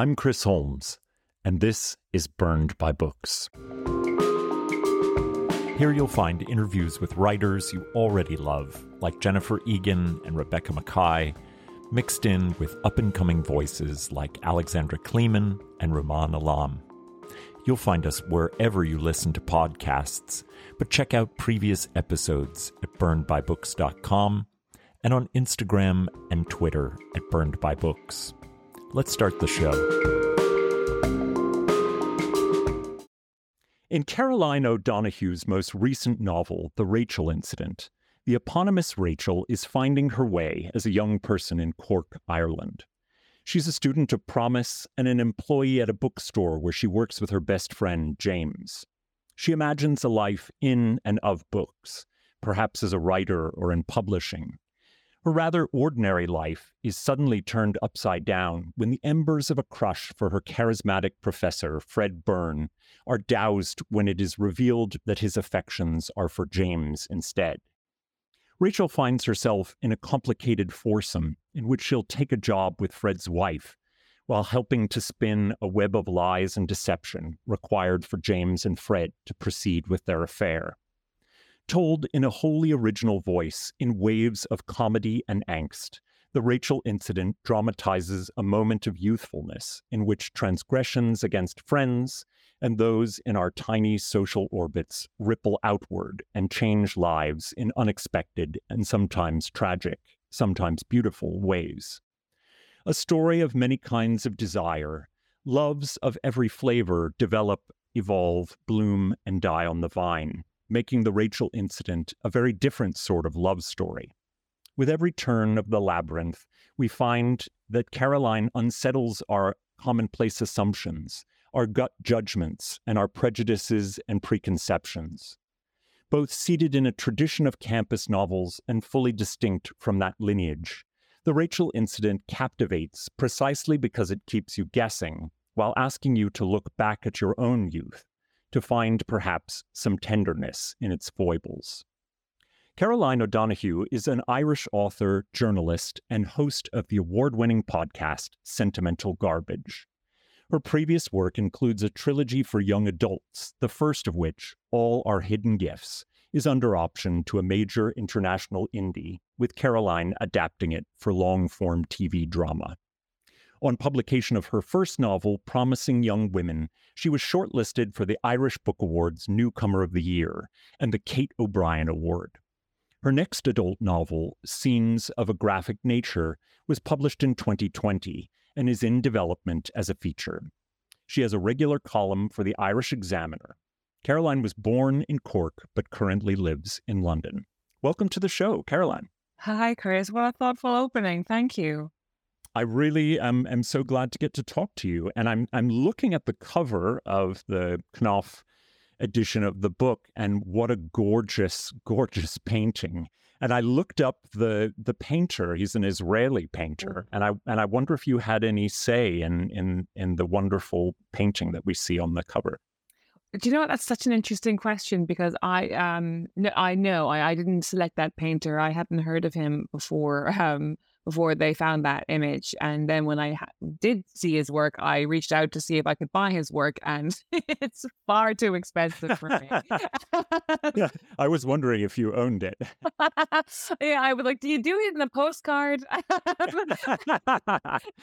I'm Chris Holmes, and this is Burned by Books. Here you'll find interviews with writers you already love, like Jennifer Egan and Rebecca Makkai, mixed in with up and coming voices like Alexandra Kleeman and Rumaan Alam. You'll find us wherever you listen to podcasts, but check out previous episodes at burnedbybooks.com and on Instagram and Twitter at burnedbybooks. Let's start the show. In Caroline O'Donoghue's most recent novel, The Rachel Incident, the eponymous Rachel is finding her way as a young person in Cork, Ireland. She's a student of promise and an employee at a bookstore where she works with her best friend, James. She imagines a life in and of books, perhaps as a writer or in publishing. Her rather ordinary life is suddenly turned upside down when the embers of a crush for her charismatic professor, Fred Byrne, are doused when it is revealed that his affections are for James instead. Rachel finds herself in a complicated foursome in which she'll take a job with Fred's wife while helping to spin a web of lies and deception required for James and Fred to proceed with their affair told in a wholly original voice in waves of comedy and angst. The Rachel incident dramatizes a moment of youthfulness in which transgressions against friends and those in our tiny social orbits ripple outward and change lives in unexpected and sometimes tragic, sometimes beautiful ways. A story of many kinds of desire, loves of every flavor develop, evolve, bloom, and die on the vine making the Rachel incident a very different sort of love story. With every turn of the labyrinth, we find that Caroline unsettles our commonplace assumptions, our gut judgments, and our prejudices and preconceptions. Both seated in a tradition of campus novels and fully distinct from that lineage, the Rachel incident captivates precisely because it keeps you guessing while asking you to look back at your own youth to find perhaps some tenderness in its foibles. Caroline O'Donoghue is an Irish author, journalist, and host of the award winning podcast Sentimental Garbage. Her previous work includes a trilogy for young adults, the first of which, All Our Hidden Gifts, is under option to a major international indie, with Caroline adapting it for long form TV drama. On publication of her first novel, Promising Young Women, she was shortlisted for the Irish Book Awards Newcomer of the Year and the Kate O'Brien Award. Her next adult novel, Scenes of a Graphic Nature, was published in 2020 and is in development as a feature. She has a regular column for the Irish Examiner. Caroline was born in Cork but currently lives in London. Welcome to the show, Caroline. Hi, Chris. What a thoughtful opening. Thank you. I really am, am so glad to get to talk to you. And I'm I'm looking at the cover of the Knopf edition of the book, and what a gorgeous, gorgeous painting. And I looked up the the painter. He's an Israeli painter, and I and I wonder if you had any say in in in the wonderful painting that we see on the cover. Do you know what? That's such an interesting question because I um no, I know I, I didn't select that painter. I hadn't heard of him before. Um, before they found that image. And then when I ha- did see his work, I reached out to see if I could buy his work, and it's far too expensive for me. yeah, I was wondering if you owned it. yeah, I was like, "Do you do it in a postcard?"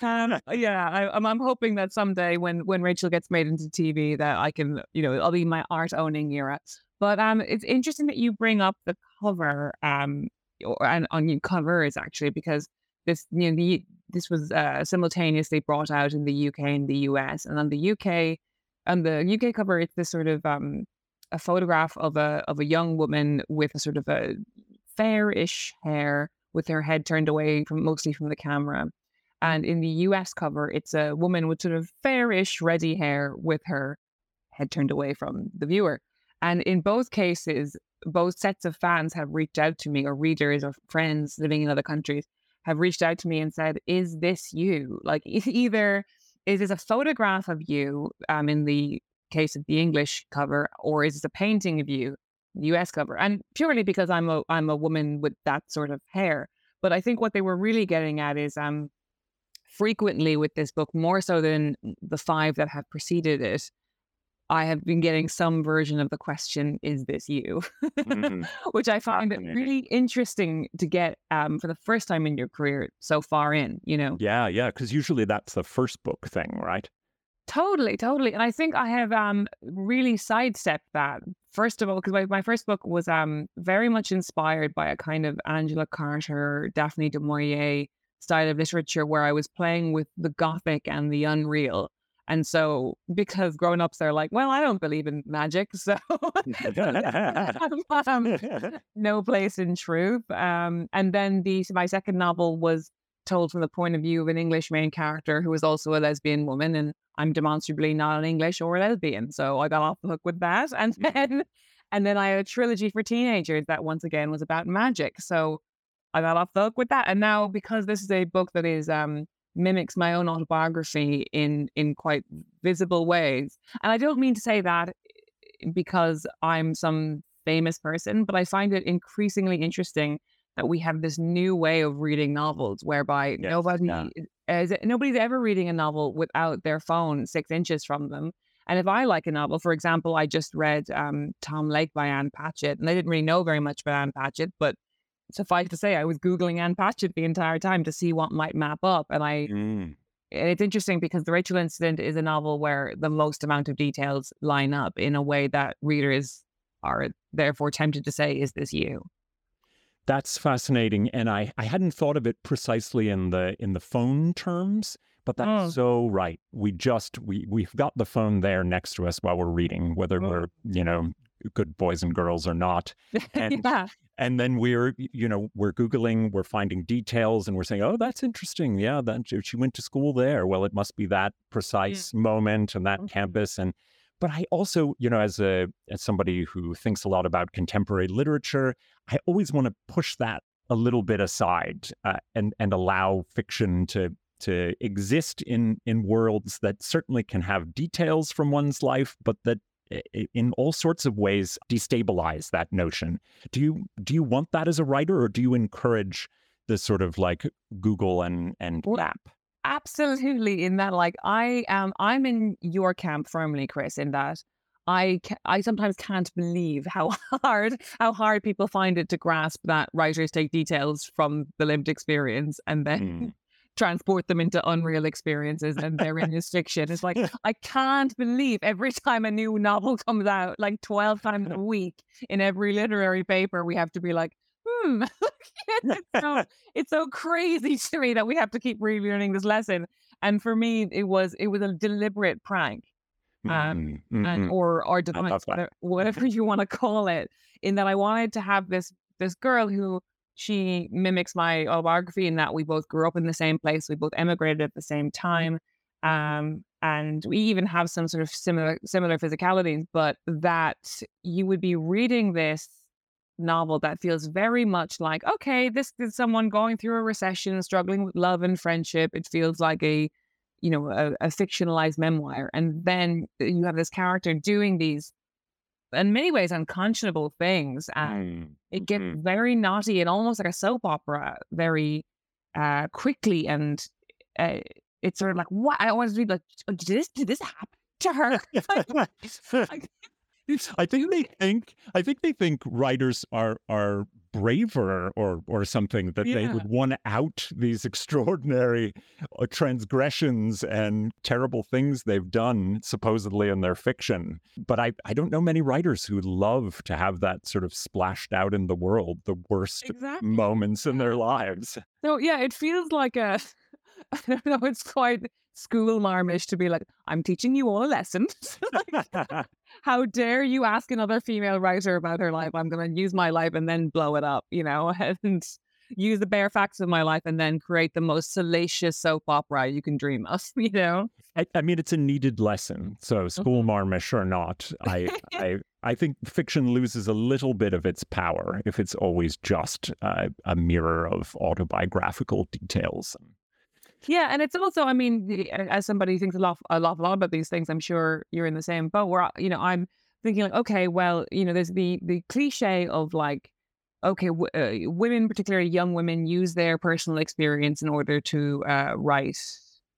um, yeah, I, am I'm, I'm hoping that someday when when Rachel gets made into TV, that I can, you know, I'll be my art owning era. But um, it's interesting that you bring up the cover um, or and on your covers actually because this you know the, this was uh, simultaneously brought out in the UK and the US, and on the UK on the UK cover, it's this sort of um, a photograph of a of a young woman with a sort of a fairish hair with her head turned away from mostly from the camera. And in the US cover, it's a woman with sort of fairish, reddy hair with her head turned away from the viewer. And in both cases, both sets of fans have reached out to me, or readers or friends living in other countries have reached out to me and said, Is this you? Like, either is this a photograph of you um, in the case of the English cover, or is this a painting of you, the US cover? And purely because I'm a I'm a woman with that sort of hair. But I think what they were really getting at is um frequently with this book, more so than the five that have preceded it, I have been getting some version of the question, is this you? mm-hmm. Which I find it really interesting to get um, for the first time in your career so far in, you know? Yeah, yeah. Because usually that's the first book thing, right? Totally, totally. And I think I have um, really sidestepped that. First of all, because my, my first book was um, very much inspired by a kind of Angela Carter, Daphne du Maurier style of literature where I was playing with the gothic and the unreal and so, because grown ups are like, well, I don't believe in magic, so um, no place in truth. Um, and then the my second novel was told from the point of view of an English main character who is also a lesbian woman, and I'm demonstrably not an English or a lesbian, so I got off the hook with that. And then, and then I had a trilogy for teenagers that once again was about magic, so I got off the hook with that. And now, because this is a book that is um mimics my own autobiography in in quite visible ways. And I don't mean to say that eh, because I'm some famous person, but I find it increasingly interesting that we have this new way of reading novels whereby yes, nobody yeah. is, nobody's ever reading a novel without their phone six inches from them. And if I like a novel, for example, I just read um, Tom Lake by Ann Patchett, and I didn't really know very much about Ann Patchett, but suffice to say, I was Googling Ann Patchett the entire time to see what might map up. And I, mm. and it's interesting because The Rachel Incident is a novel where the most amount of details line up in a way that readers are therefore tempted to say, is this you? That's fascinating. And I, I hadn't thought of it precisely in the in the phone terms, but that's oh. so right. We just we we've got the phone there next to us while we're reading, whether oh. we're, you know, good boys and girls or not. And yeah and then we're you know we're googling we're finding details and we're saying oh that's interesting yeah that she went to school there well it must be that precise yeah. moment and that mm-hmm. campus and but i also you know as a as somebody who thinks a lot about contemporary literature i always want to push that a little bit aside uh, and and allow fiction to to exist in in worlds that certainly can have details from one's life but that in all sorts of ways destabilize that notion. Do you do you want that as a writer, or do you encourage this sort of like Google and and app? Absolutely, in that like I am I'm in your camp firmly, Chris. In that I I sometimes can't believe how hard how hard people find it to grasp that writers take details from the lived experience and then mm transport them into unreal experiences and they're in this fiction. It's like, I can't believe every time a new novel comes out, like 12 times a week in every literary paper, we have to be like, hmm, it's, so, it's so crazy to me that we have to keep relearning this lesson. And for me, it was it was a deliberate prank. Um, mm-hmm. and, mm-hmm. or or device, whatever, whatever you want to call it, in that I wanted to have this this girl who she mimics my autobiography in that we both grew up in the same place, we both emigrated at the same mm-hmm. time, um, and we even have some sort of similar similar physicalities. But that you would be reading this novel that feels very much like okay, this is someone going through a recession, struggling with love and friendship. It feels like a you know a, a fictionalized memoir, and then you have this character doing these in many ways unconscionable things and mm. it gets mm. very naughty and almost like a soap opera very uh quickly and uh, it's sort of like what i always be like oh, did this did this happen to her I think they think I think they think writers are are braver or or something that yeah. they would want out these extraordinary uh, transgressions and terrible things they've done supposedly in their fiction but i i don't know many writers who love to have that sort of splashed out in the world the worst exactly. moments in their lives so yeah it feels like a I don't know, it's quite school marmish to be like, I'm teaching you all a lesson. like, how dare you ask another female writer about her life? I'm going to use my life and then blow it up, you know? And use the bare facts of my life and then create the most salacious soap opera you can dream of. You know, I, I mean, it's a needed lesson. So school Mhm. marmish or not, I, I, I think fiction loses a little bit of its power if it's always just uh, a mirror of autobiographical details. Yeah, and it's also, I mean, as somebody who thinks a lot, a lot, a lot about these things, I'm sure you're in the same boat. Where you know, I'm thinking like, okay, well, you know, there's the the cliche of like, okay, w- uh, women, particularly young women, use their personal experience in order to uh, write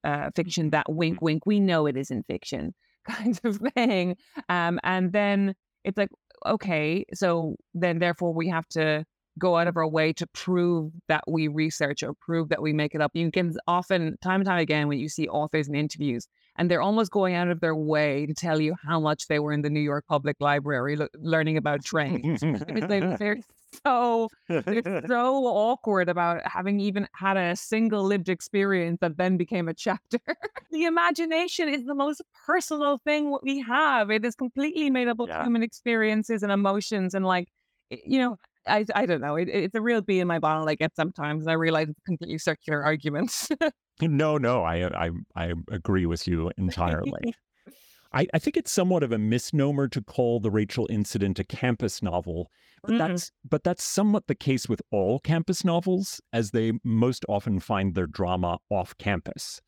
uh, fiction that wink, wink, we know it isn't fiction kind of thing. Um, and then it's like, okay, so then therefore we have to go out of our way to prove that we research or prove that we make it up. You can often, time and time again, when you see authors in interviews, and they're almost going out of their way to tell you how much they were in the New York Public Library lo- learning about trains. They're so they're so awkward about having even had a single lived experience that then became a chapter. the imagination is the most personal thing what we have. It is completely made up of Yeah. human experiences and emotions, and like you know. I, I don't know. It, it's a real bee in my bottle I get sometimes. And I realize it's completely circular arguments. No, no, I, I, I agree with you entirely. I, I think it's somewhat of a misnomer to call the Rachel incident a campus novel, but Mm. that's but that's somewhat the case with all campus novels, as they most often find their drama off campus.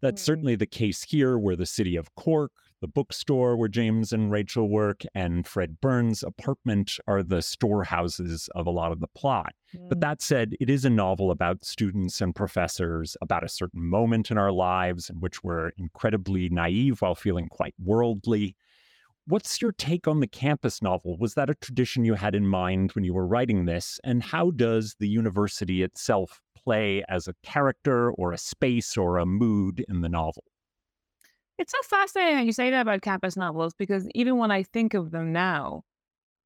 That's Mm. certainly the case here, where the city of Cork, the bookstore where James and Rachel work, and Fred Byrne's apartment are the storehouses of a lot of the plot. But mm. that said, it is a novel about students and professors, about a certain moment in our lives in which we're incredibly naive while feeling quite worldly. What's your take on the campus novel? Was that a tradition you had in mind when you were writing this? And how does the university itself play as a character or a space or a mood in the novel? It's so fascinating that you say that about campus novels because even when I think of them now,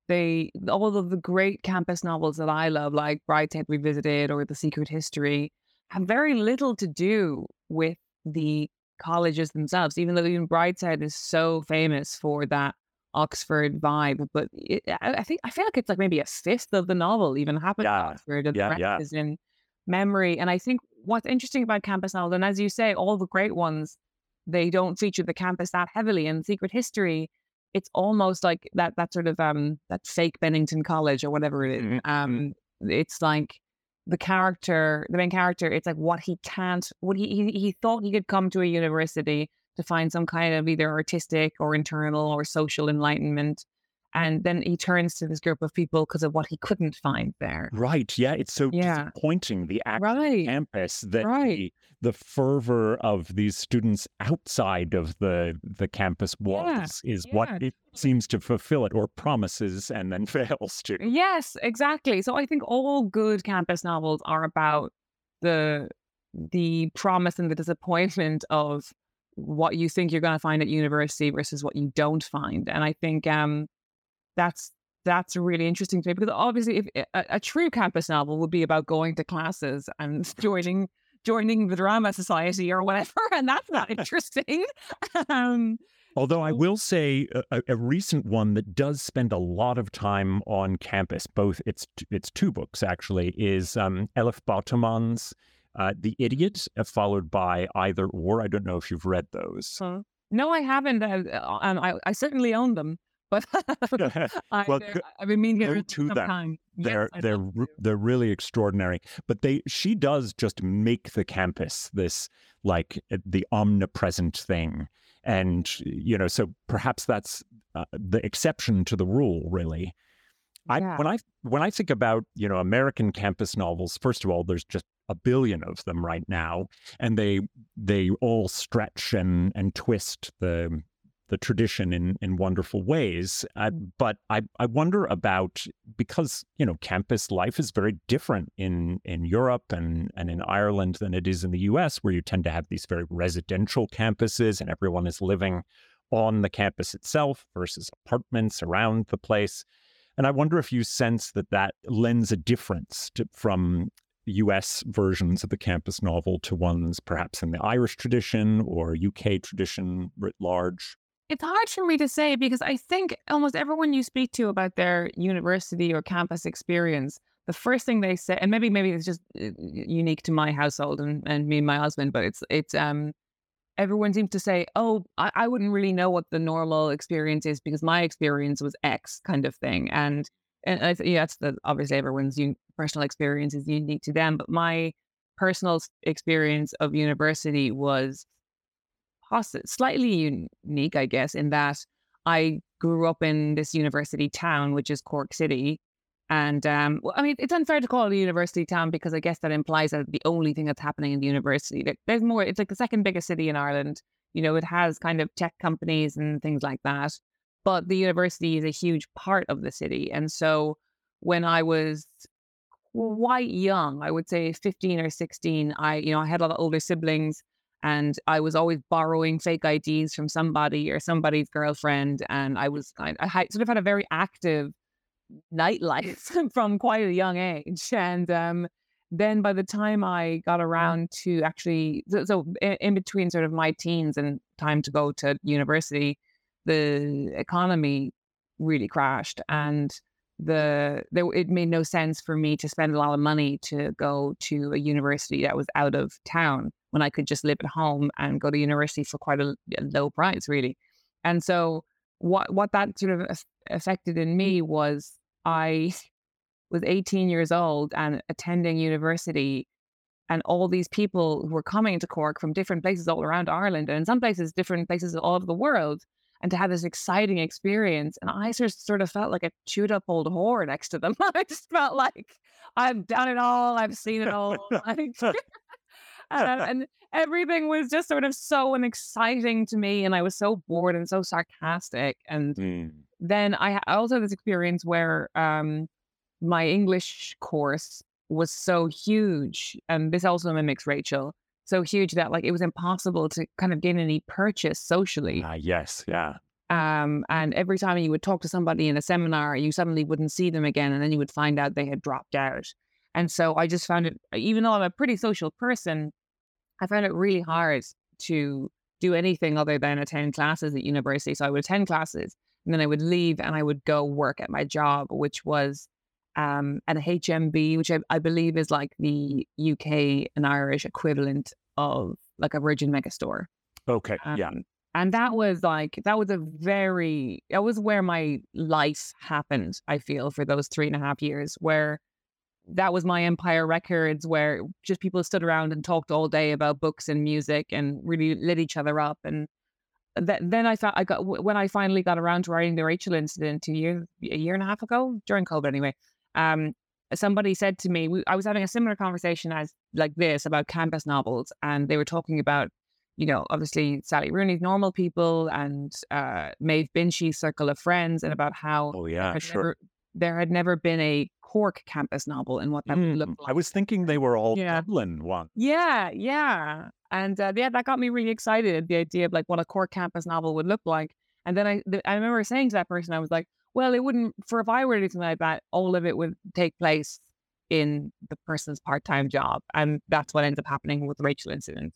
they all of the great campus novels that I love, like Brideshead Revisited or The Secret History, have very little to do with the colleges themselves. Even though even Brideshead is so famous for that Oxford vibe, but it, I I think I feel like it's like maybe a fifth of the novel even happens at Yeah, Oxford, and the yeah, rest yeah. is in memory. And I think what's interesting about campus novels, and as you say, all the great ones they don't feature the campus that heavily. In Secret History, it's almost like that that sort of um that fake Bennington College or whatever it is. Mhm, Um, it's like the character, the main character. It's like what he can't, what he he, he thought he could come to a university to find some kind of either artistic or internal or social enlightenment. And then he turns to this group of people because of what he couldn't find there. Right. Yeah. It's so Yeah. disappointing, the actual Right. campus, that Right. the, the fervor of these students outside of the, the campus walls is what it seems to fulfill it or promises and then fails to. Yes, exactly. So I think all good campus novels are about the the promise and the disappointment of what you think you're going to find at university versus what you don't find. And I think um that's that's really interesting to me because obviously if a, a true campus novel would be about going to classes and joining joining the drama society or whatever and that's not interesting. um Although I will say a, a- recent one that does spend a lot of time on campus, both it's it's two books actually, is um, Elif Batuman's uh, The Idiot, uh, followed by Either or. I don't know if you've read those. so- no, I haven't. Uh, uh, I, I certainly own them, but I, Well, they're- I've been meaning to some them. time. They're I'd they're re- they're really extraordinary but they she does just make the campus this like uh, the omnipresent thing and you know so perhaps that's uh, the exception to the rule really I, Yeah. when I when I think about you know American campus novels, first of all, there's just a billion of them right now, and they they all stretch and and twist the the tradition in in wonderful ways. Uh, but I I wonder about because you know campus life is very different in in Europe and and in Ireland than it is in the U.S., where you tend to have these very residential campuses and everyone is living on the campus itself versus apartments around the place. And I wonder if you sense that that lends a difference to, from US versions of the campus novel to ones perhaps in the Irish tradition or UK tradition writ large. It's hard for me to say because I think almost everyone you speak to about their university or campus experience, the first thing they say, and maybe maybe it's just uh, unique to my household and, and me and my husband, but it's it's um everyone seems to say, oh, I, I wouldn't really know what the normal experience is because my experience was X kind of thing, and and I, yeah, that's the obviously everyone's un- personal experience is unique to them, but my personal experience of university was possi- slightly unique, I guess, in that I grew up in this university town, which is Cork City. And um, I mean, it's unfair to call it a university town because I guess that implies that the only thing that's happening in the university, there's more, it's like the second biggest city in Ireland. You know, it has kind of tech companies and things like that. But the university is a huge part of the city. And so when I was quite young, I would say 15 or 16, I, you know, I had a lot of older siblings and I was always borrowing fake IDs from somebody or somebody's girlfriend. And I was, I, I sort of had a very active nightlife from quite a young age. And um, then by the time I got around to actually, so, so in, in, between sort of my teens and time to go to university, the economy really crashed. And the there it made no sense for me to spend a lot of money to go to a university that was out of town when I could just live at home and go to university for quite a, a low price, really. And so what what that sort of affected in me was I was 18 years old and attending university and all these people who were coming to Cork from different places all around Ireland and in some places different places all over the world and to have this exciting experience. And I sort of felt like a chewed up old whore next to them. I just felt like I've done it all, I've seen it all. and, and everything was just sort of so exciting to me. And I was so bored and so sarcastic. And mm. then I also had this experience where um, my English course was so huge. And this also mimics Rachel so huge that like it was impossible to kind of gain any purchase socially. Uh, yes, yeah. Um, and every time you would talk to somebody in a seminar, you suddenly wouldn't see them again, and then you would find out they had dropped out. And so I just found it, even though I'm a pretty social person, I found it really hard to do anything other than attend classes at university. So I would attend classes, and then I would leave, and I would go work at my job, which was um, a HMV, which I, I, believe is like the UK and Irish equivalent of like a Virgin Megastore. Okay. Um, yeah. And that was like, that was a very, that was where my life happened, I feel, for those three and a half years, where that was my Empire Records, where just people stood around and talked all day about books and music and really lit each other up. And th- then I thought I got, when I finally got around to writing the Rachel incident two years, a year and a half ago, during COVID anyway, um, somebody said to me, we, I was having a similar conversation as like this about campus novels, and they were talking about, you know, obviously Sally Rooney's Normal People and uh, Maeve Binchy's Circle of Friends, and about how oh yeah, sure. never, there had never been a Cork campus novel and what that mm, would look like. I was thinking they were all yeah. Dublin ones. Yeah, yeah, and uh, yeah, that got me really excited. The idea of like what a Cork campus novel would look like, and then I, I remember saying to that person, I was like, well, it wouldn't, for if I were anything like that, all of it would take place in the person's part time job. And that's what ends up happening with the Rachel incident.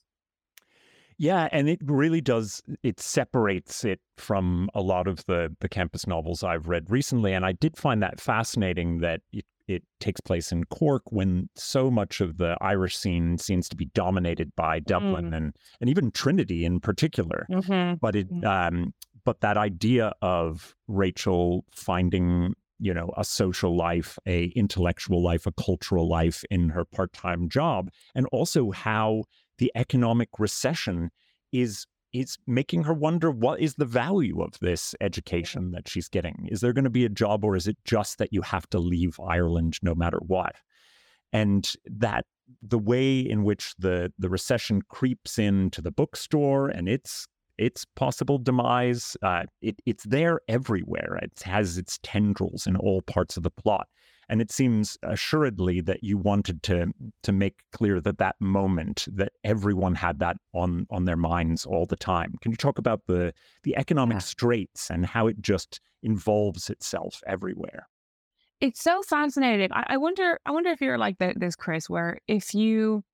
Yeah, and it really does. It separates it from a lot of the the campus novels I've read recently, and I did find that fascinating that it it takes place in Cork when so much of the Irish scene seems to be dominated by Dublin mm. and and even Trinity in particular. Mm-hmm. But it mm. um, but that idea of Rachel finding you know a social life a intellectual life a cultural life in her part-time job and also how the economic recession is is making her wonder what is the value of this education that she's getting is there going to be a job or is it just that you have to leave Ireland no matter what and that the way in which the the recession creeps into the bookstore and its its possible demise. Uh, it, it's there everywhere. It has its tendrils in all parts of the plot. And it seems assuredly that you wanted to to make clear that that moment that everyone had that on on their minds all the time. Can you talk about the the economic yeah. straits and how it just involves itself everywhere? It's so fascinating. I, I wonder. I wonder if you're like this, Chris, where if you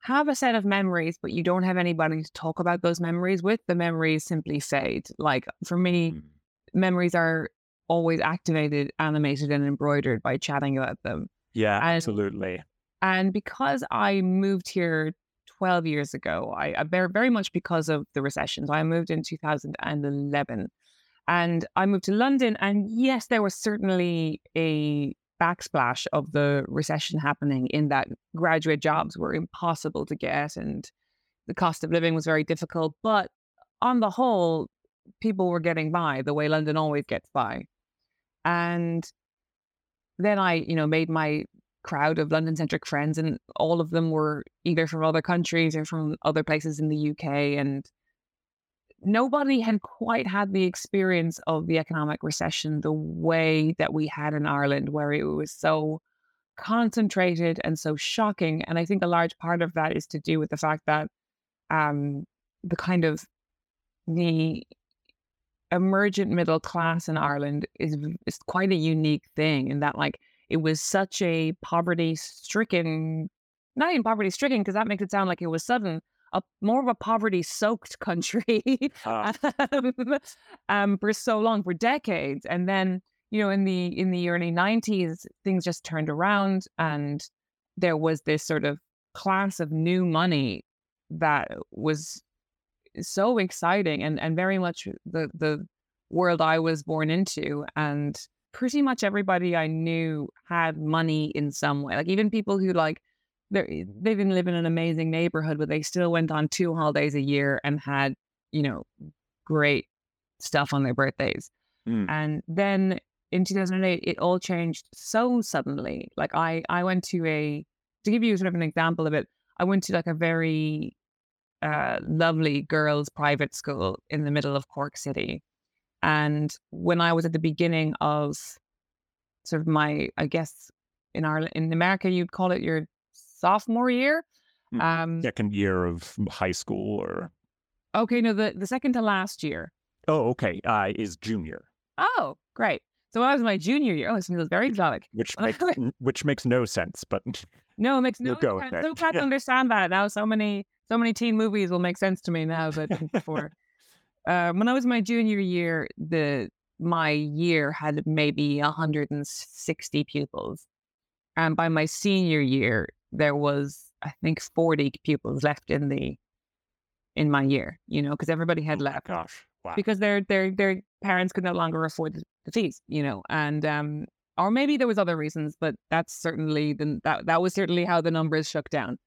have a set of memories, but you don't have anybody to talk about those memories with, the memories simply fade. Like for me, mm. memories are always activated, animated, and embroidered by chatting about them. Yeah, And- absolutely. And because I moved here 12 years ago, I, I very, very much because of the recession. So I moved in 2011 and I moved to London. And yes, there was certainly a backsplash of the recession happening in that graduate jobs were impossible to get and the cost of living was very difficult. But on the whole, people were getting by the way London always gets by. And then I, you know, made my crowd of London centric friends, and all of them were either from other countries or from other places in the UK. And nobody had quite had the experience of the economic recession the way that we had in Ireland, where it was so concentrated and so shocking. And I think a large part of that is to do with the fact that um, the kind of the emergent middle class in Ireland is is quite a unique thing in that like it was such a poverty stricken not even poverty stricken because that makes it sound like it was sudden a more of a poverty soaked country Ah. um, um, for so long for decades and then you know in the in the early 90s things just turned around and there was this sort of class of new money that was so exciting and and very much the the world I was born into and pretty much everybody I knew had money in some way like even people who like they they didn't live in an amazing neighborhood but they still went on two holidays a year and had you know great stuff on their birthdays Mm. and then in 2008 it all changed so suddenly like i i went to a to give you sort of an example of it i went to like a very uh, lovely girls private school in the middle of cork city. And when i was at the beginning of sort of my i guess in ireland in america you'd call it your sophomore year Mm. um Second year of high school or? Okay no the, the second to last year. Oh, okay, uh, is junior, oh great. So when i was in my junior year oh this feels very exotic. Which makes which makes no sense, but No, it makes no sense. so glad to understand that? Now. So many, so many teen movies will make sense to me now, but before. um, when I was my junior year, the my year had maybe 160 pupils, and by my senior year, there was I think 40 pupils left in the in my year. You know, because everybody had oh left gosh, wow. because their their their parents could no longer afford the, the fees, you know, and um, or maybe there was other reasons, but that's certainly the that that was certainly how the numbers shook down.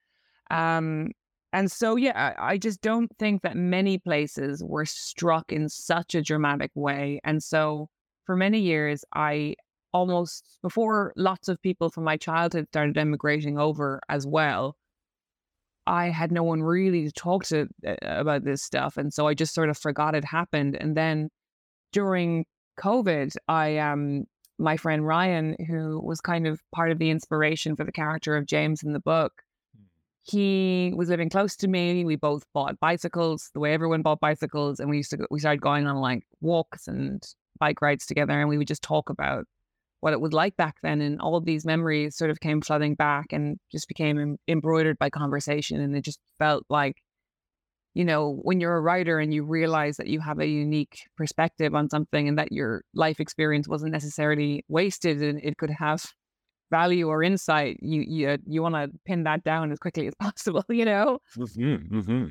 Um, and so yeah, I, I just don't think that many places were struck in such a dramatic way, and so for many years, I almost before lots of people from my childhood started emigrating over as well. I had no one really to talk to uh, about this stuff, and so I just sort of forgot it happened. And then during COVID, I um my friend Ryan, who was kind of part of the inspiration for the character of James in the book, he was living close to me. We both bought bicycles, the way everyone bought bicycles, and we used to go, we started going on like walks and bike rides together, and we would just talk about what it was like back then, and all these memories sort of came flooding back and just became em- embroidered by conversation, and it just felt like you know, when you're a writer and you realize that you have a unique perspective on something and that your life experience wasn't necessarily wasted and it could have value or insight, you you you want to pin that down as quickly as possible, you know? Mm-hmm, mm-hmm.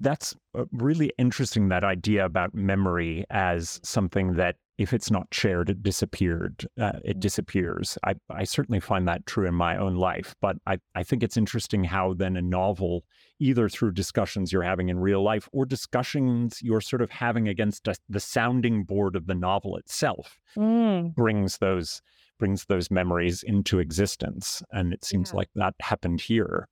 That's uh, really interesting. That idea about memory as something that, if it's not shared, it disappeared. Uh, it disappears. I, I certainly find that true in my own life. But I, I think it's interesting how then a novel, either through discussions you're having in real life or discussions you're sort of having against a, the sounding board of the novel itself, brings those brings those memories into existence. And it seems Yeah. like that happened here.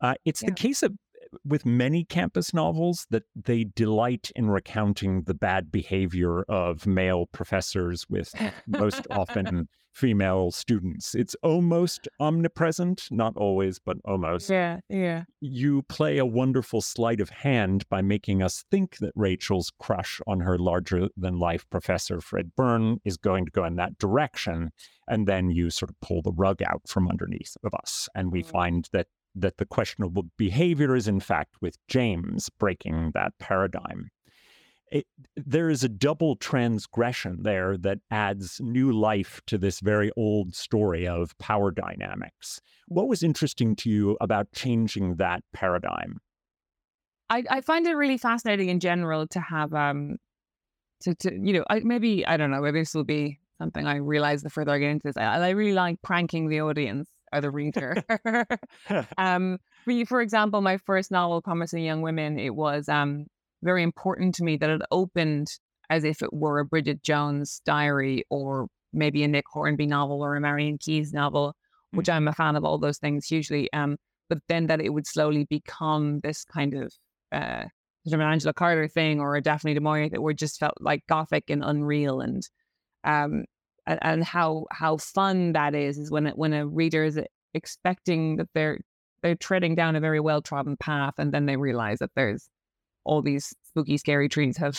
Uh, it's the case of with many campus novels that they delight in recounting the bad behavior of male professors with most often female students. It's almost omnipresent, not always, but almost. Yeah, yeah. You play a wonderful sleight of hand by making us think that Rachel's crush on her larger than life professor, Fred Byrne, is going to go in that direction. And then you sort of pull the rug out from underneath of us. And we Mm. find that that the questionable behavior is in fact with James breaking that paradigm. it, there is a double transgression there that adds new life to this very old story of power dynamics. What was interesting to you about changing that paradigm? I, I find it really fascinating in general to have um to, to you know I, maybe I don't know maybe this will be something I realize the further I get into this. I, I really like pranking the audience or the reader. um, for, for example, my first novel, Promising Young Women, it was um very important to me that it opened as if it were a Bridget Jones diary or maybe a Nick Hornby novel or a Marian Keyes novel, which mm. I'm a fan of all those things hugely. Um, but then that it would slowly become this kind of uh, sort of an Angela Carter thing or a Daphne du Maurier that were just felt like gothic and unreal and um and, and how how fun that is is when it, when a reader is expecting that they're they're treading down a very well trodden path and then they realize that there's all these spooky scary trees have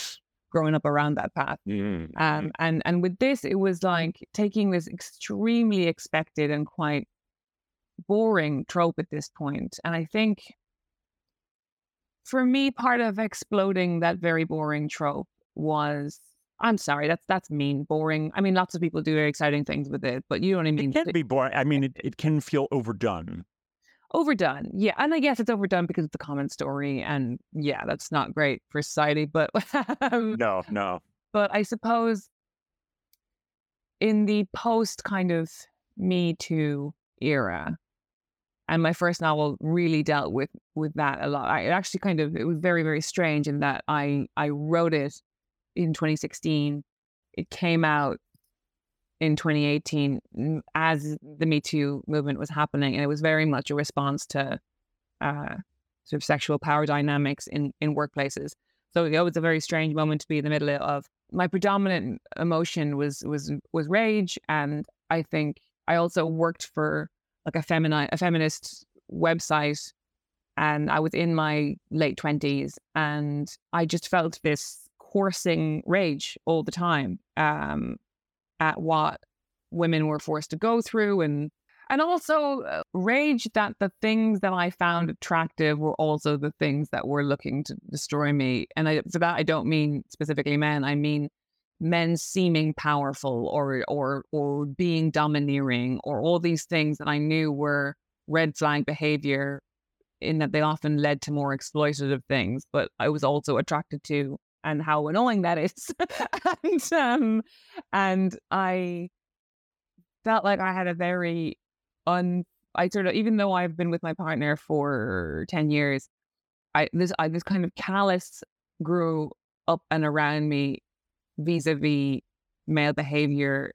grown up around that path mm-hmm. um and and with this it was like taking this extremely expected and quite boring trope at this point and i think for me, part of exploding that very boring trope was I'm sorry, that's that's mean, boring. I mean, lots of people do very exciting things with it, but you know what I mean. It can be boring. I mean, it, it can feel overdone. Overdone, yeah, and I guess it's overdone because it's a common story, and yeah, that's not great for society. But um, no, no. But I suppose in the post kind of Me Too era, and my first novel really dealt with with that a lot. I actually kind of it was very very strange in that I I wrote it in 2016. It came out in 2018 as the Me Too movement was happening, and it was very much a response to uh, sort of sexual power dynamics in in workplaces. So it was a very strange moment to be in the middle of. My predominant emotion was was was rage, and I think I also worked for like a feminine a feminist website and I was in my late 20s and I just felt this coursing rage all the time um, at what women were forced to go through and and also uh, rage that the things that I found attractive were also the things that were looking to destroy me and I, for that I don't mean specifically men I mean men seeming powerful or or or being domineering or all these things that I knew were red flag behavior in that they often led to more exploitative things, but I was also attracted to and how annoying that is. and um and I felt like I had a very un I sort of even though I've been with my partner for 10 years, I this I this kind of callous grew up and around me vis-a-vis male behavior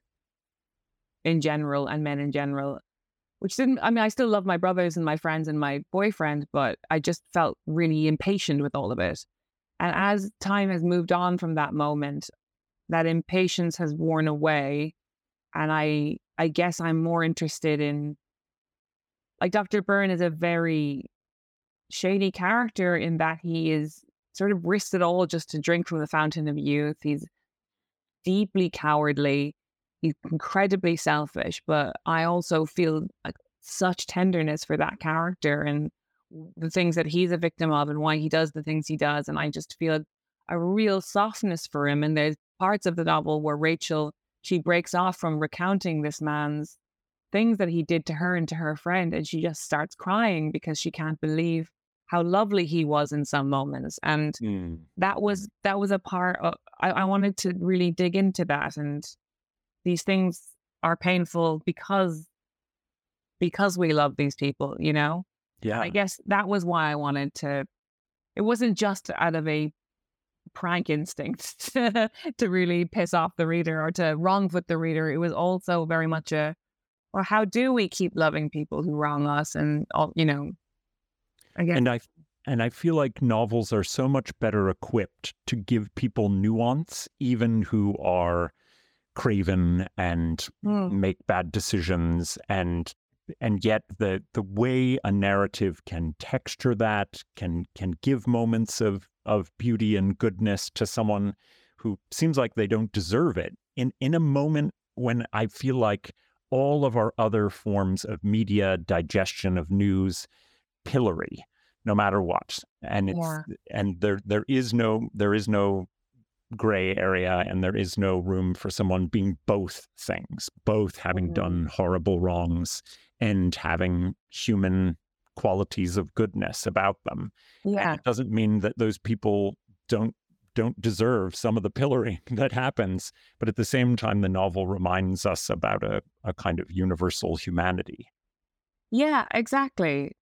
in general and men in general which didn't i mean i still love my brothers and my friends and my boyfriend but i just felt really impatient with all of it and as time has moved on from that moment that impatience has worn away and i i guess i'm more interested in like dr byrne is a very shady character in that he is sort of risked it all just to drink from the fountain of youth he's deeply cowardly. He's incredibly selfish, but I also feel like such tenderness for that character and the things that he's a victim of and why he does the things he does. And I just feel a real softness for him. And there's parts of the novel where Rachel, she breaks off from recounting this man's things that he did to her and to her friend. And she just starts crying because she can't believe how lovely he was in some moments and mm. that was that was a part of I, I wanted to really dig into that and these things are painful because because we love these people you know yeah i guess that was why i wanted to it wasn't just out of a prank instinct to, to really piss off the reader or to wrongfoot the reader it was also very much a well how do we keep loving people who wrong us and all you know Again. And I and I feel like novels are so much better equipped to give people nuance, even who are craven and mm. make bad decisions and and yet the the way a narrative can texture that can can give moments of of beauty and goodness to someone who seems like they don't deserve it in in a moment when i feel like all of our other forms of media digestion of news pillory no matter what and it's yeah. and there there is no there is no gray area and there is no room for someone being both things, both having mm-hmm. done horrible wrongs and having human qualities of goodness about them. Yeah. And it doesn't mean that those people don't don't deserve some of the pillorying that happens. But at the same time, the novel reminds us about a, a kind of universal humanity. Yeah, exactly.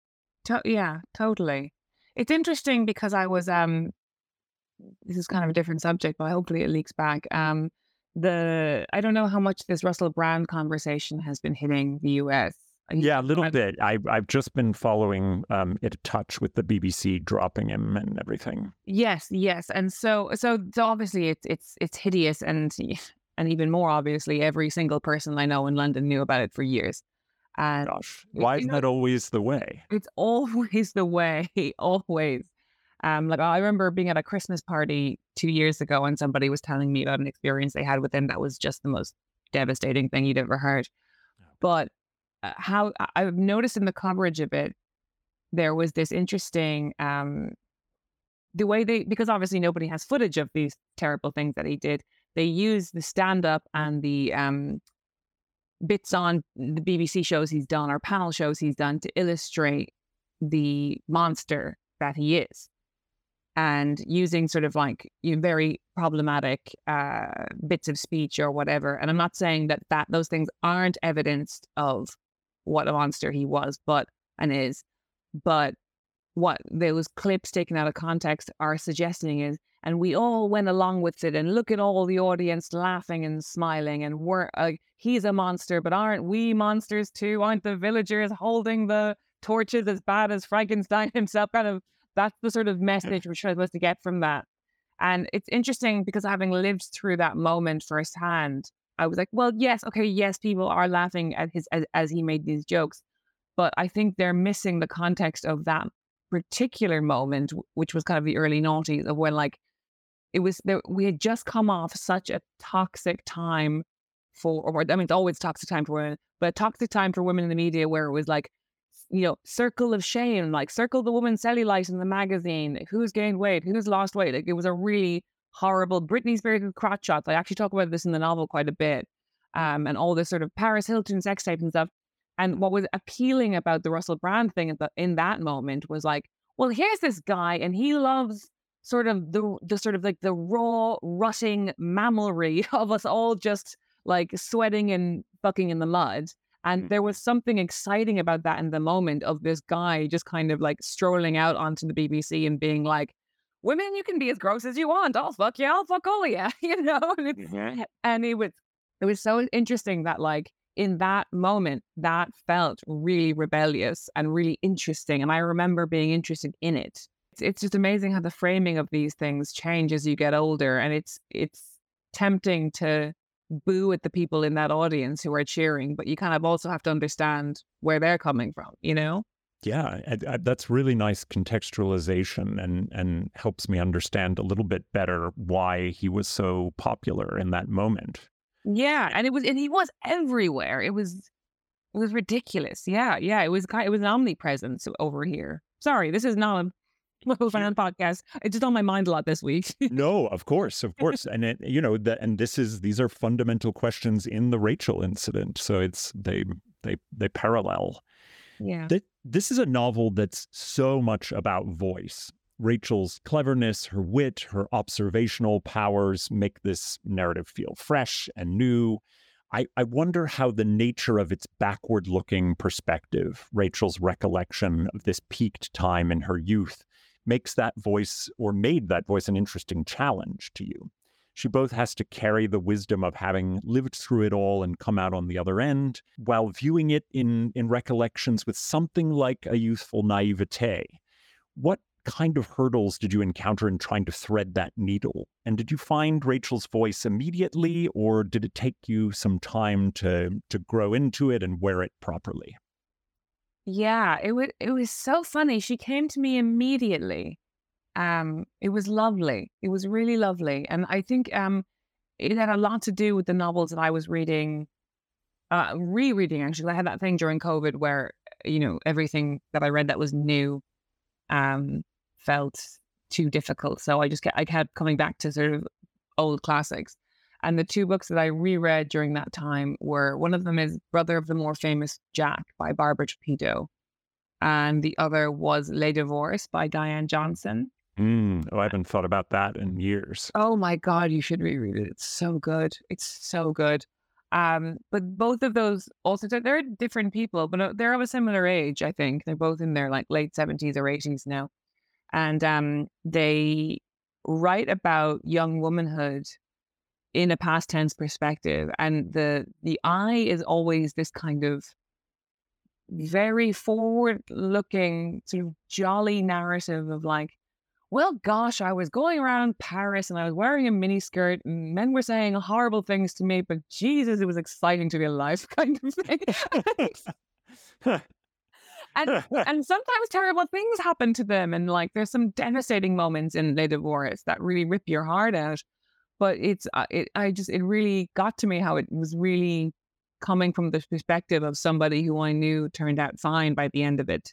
To- yeah, totally. It's interesting because I was um this is kind of a different subject, but hopefully it leaks back. Um the I don't know how much this Russell Brand conversation has been hitting the US yeah, a little I've, bit. I, I've just been following um, it a touch with the BBC dropping him and everything. Yes, yes, and so so so obviously it's it's it's hideous, and and even more obviously, every single person I know in London knew about it for years. And Gosh, why is that always the way? It's always the way, always. Um, like I remember being at a Christmas party two years ago, and somebody was telling me about an experience they had with him that was just the most devastating thing you'd ever heard. But how I've noticed in the coverage of it, there was this interesting um, the way they because obviously nobody has footage of these terrible things that he did. They use the stand up and the um, bits on the BBC shows he's done or panel shows he's done to illustrate the monster that he is and using sort of like you know, very problematic uh, bits of speech or whatever. And I'm not saying that that those things aren't evidence of what a monster he was, but and is. But what those clips taken out of context are suggesting is, and we all went along with it, and look at all the audience laughing and smiling, and we're uh, he's a monster, but aren't we monsters too? Aren't the villagers holding the torches as bad as Frankenstein himself? Kind of that's the sort of message we're supposed to get from that. And it's interesting because having lived through that moment firsthand, I was like, well, yes, okay, yes, people are laughing at his as, as he made these jokes, but I think they're missing the context of that particular moment, which was kind of the early noughties of when like it was there. We had just come off such a toxic time for, or I mean, it's always toxic time for women, but a toxic time for women in the media where it was like, you know, circle of shame, like circle the woman cellulite in the magazine, who's gained weight, who's lost weight. Like it was a really horrible. Britney Spears crotch shots. I actually talk about this in the novel quite a bit. Um, and all this sort of Paris Hilton sex tape and stuff. And what was appealing about the Russell Brand thing the, in that moment was like, well, here's this guy, and he loves sort of the the sort of like the raw, rutting mammary of us all just like sweating and fucking in the mud. And there was something exciting about that in the moment of this guy just kind of like strolling out onto the BBC and being like, women, you can be as gross as you want. I'll fuck you. I'll fuck all of you. You know, and, mm-hmm. and it was it was so interesting that like in that moment that felt really rebellious and really interesting, and I remember being interested in it. It's, it's just amazing how the framing of these things change as you get older, and it's it's tempting to boo at the people in that audience who are cheering, but you kind of also have to understand where they're coming from. You know. Yeah, I, I, that's really nice contextualization and and helps me understand a little bit better why he was so popular in that moment. Yeah, and it was and he was everywhere. It was it was ridiculous. Yeah, yeah, it was kind it was an omnipresence over here. Sorry, this is not a Local fan podcast. It's just on my mind a lot this week. no, of course, of course, and it, you know that, and this is these are fundamental questions in the Rachel incident. So it's they they they parallel. Yeah. This is a novel that's so much about voice. Rachel's cleverness, her wit, her observational powers make this narrative feel fresh and new. I, I wonder how the nature of its backward looking perspective, Rachel's recollection of this peaked time in her youth, makes that voice or made that voice an interesting challenge to you. She both has to carry the wisdom of having lived through it all and come out on the other end, while viewing it in, in recollections with something like a youthful naivete. What kind of hurdles did you encounter in trying to thread that needle? And did you find Rachel's voice immediately, or did it take you some time to to grow into it and wear it properly? Yeah, it was it was so funny. She came to me immediately. Um, it was lovely. It was really lovely. And I think um, it had a lot to do with the novels that I was reading, uh, rereading actually. I had that thing during COVID where, you know, everything that I read that was new um, felt too difficult. So I just kept, I kept coming back to sort of old classics. And the two books that I reread during that time were one of them is Brother of the More Famous Jack by Barbara Trapido. And the other was Les Divorces by Diane Johnson. Mm, oh, I haven't thought about that in years. Oh my God, you should reread it. It's so good. It's so good. Um, but both of those also they're different people, but uh, they're of a similar age. I think they're both in their like late seventies or eighties now, and um, they write about young womanhood in a past tense perspective, and the the I is always this kind of very forward looking sort of jolly narrative of like well, gosh, I was going around Paris and I was wearing a miniskirt and men were saying horrible things to me, but Jesus, it was exciting to be alive, kind of thing. and and sometimes terrible things happen to them, and like there's some devastating moments in Les Divorces that really rip your heart out. But it's uh, it I just it really got to me how it was really coming from the perspective of somebody who I knew turned out fine by the end of it,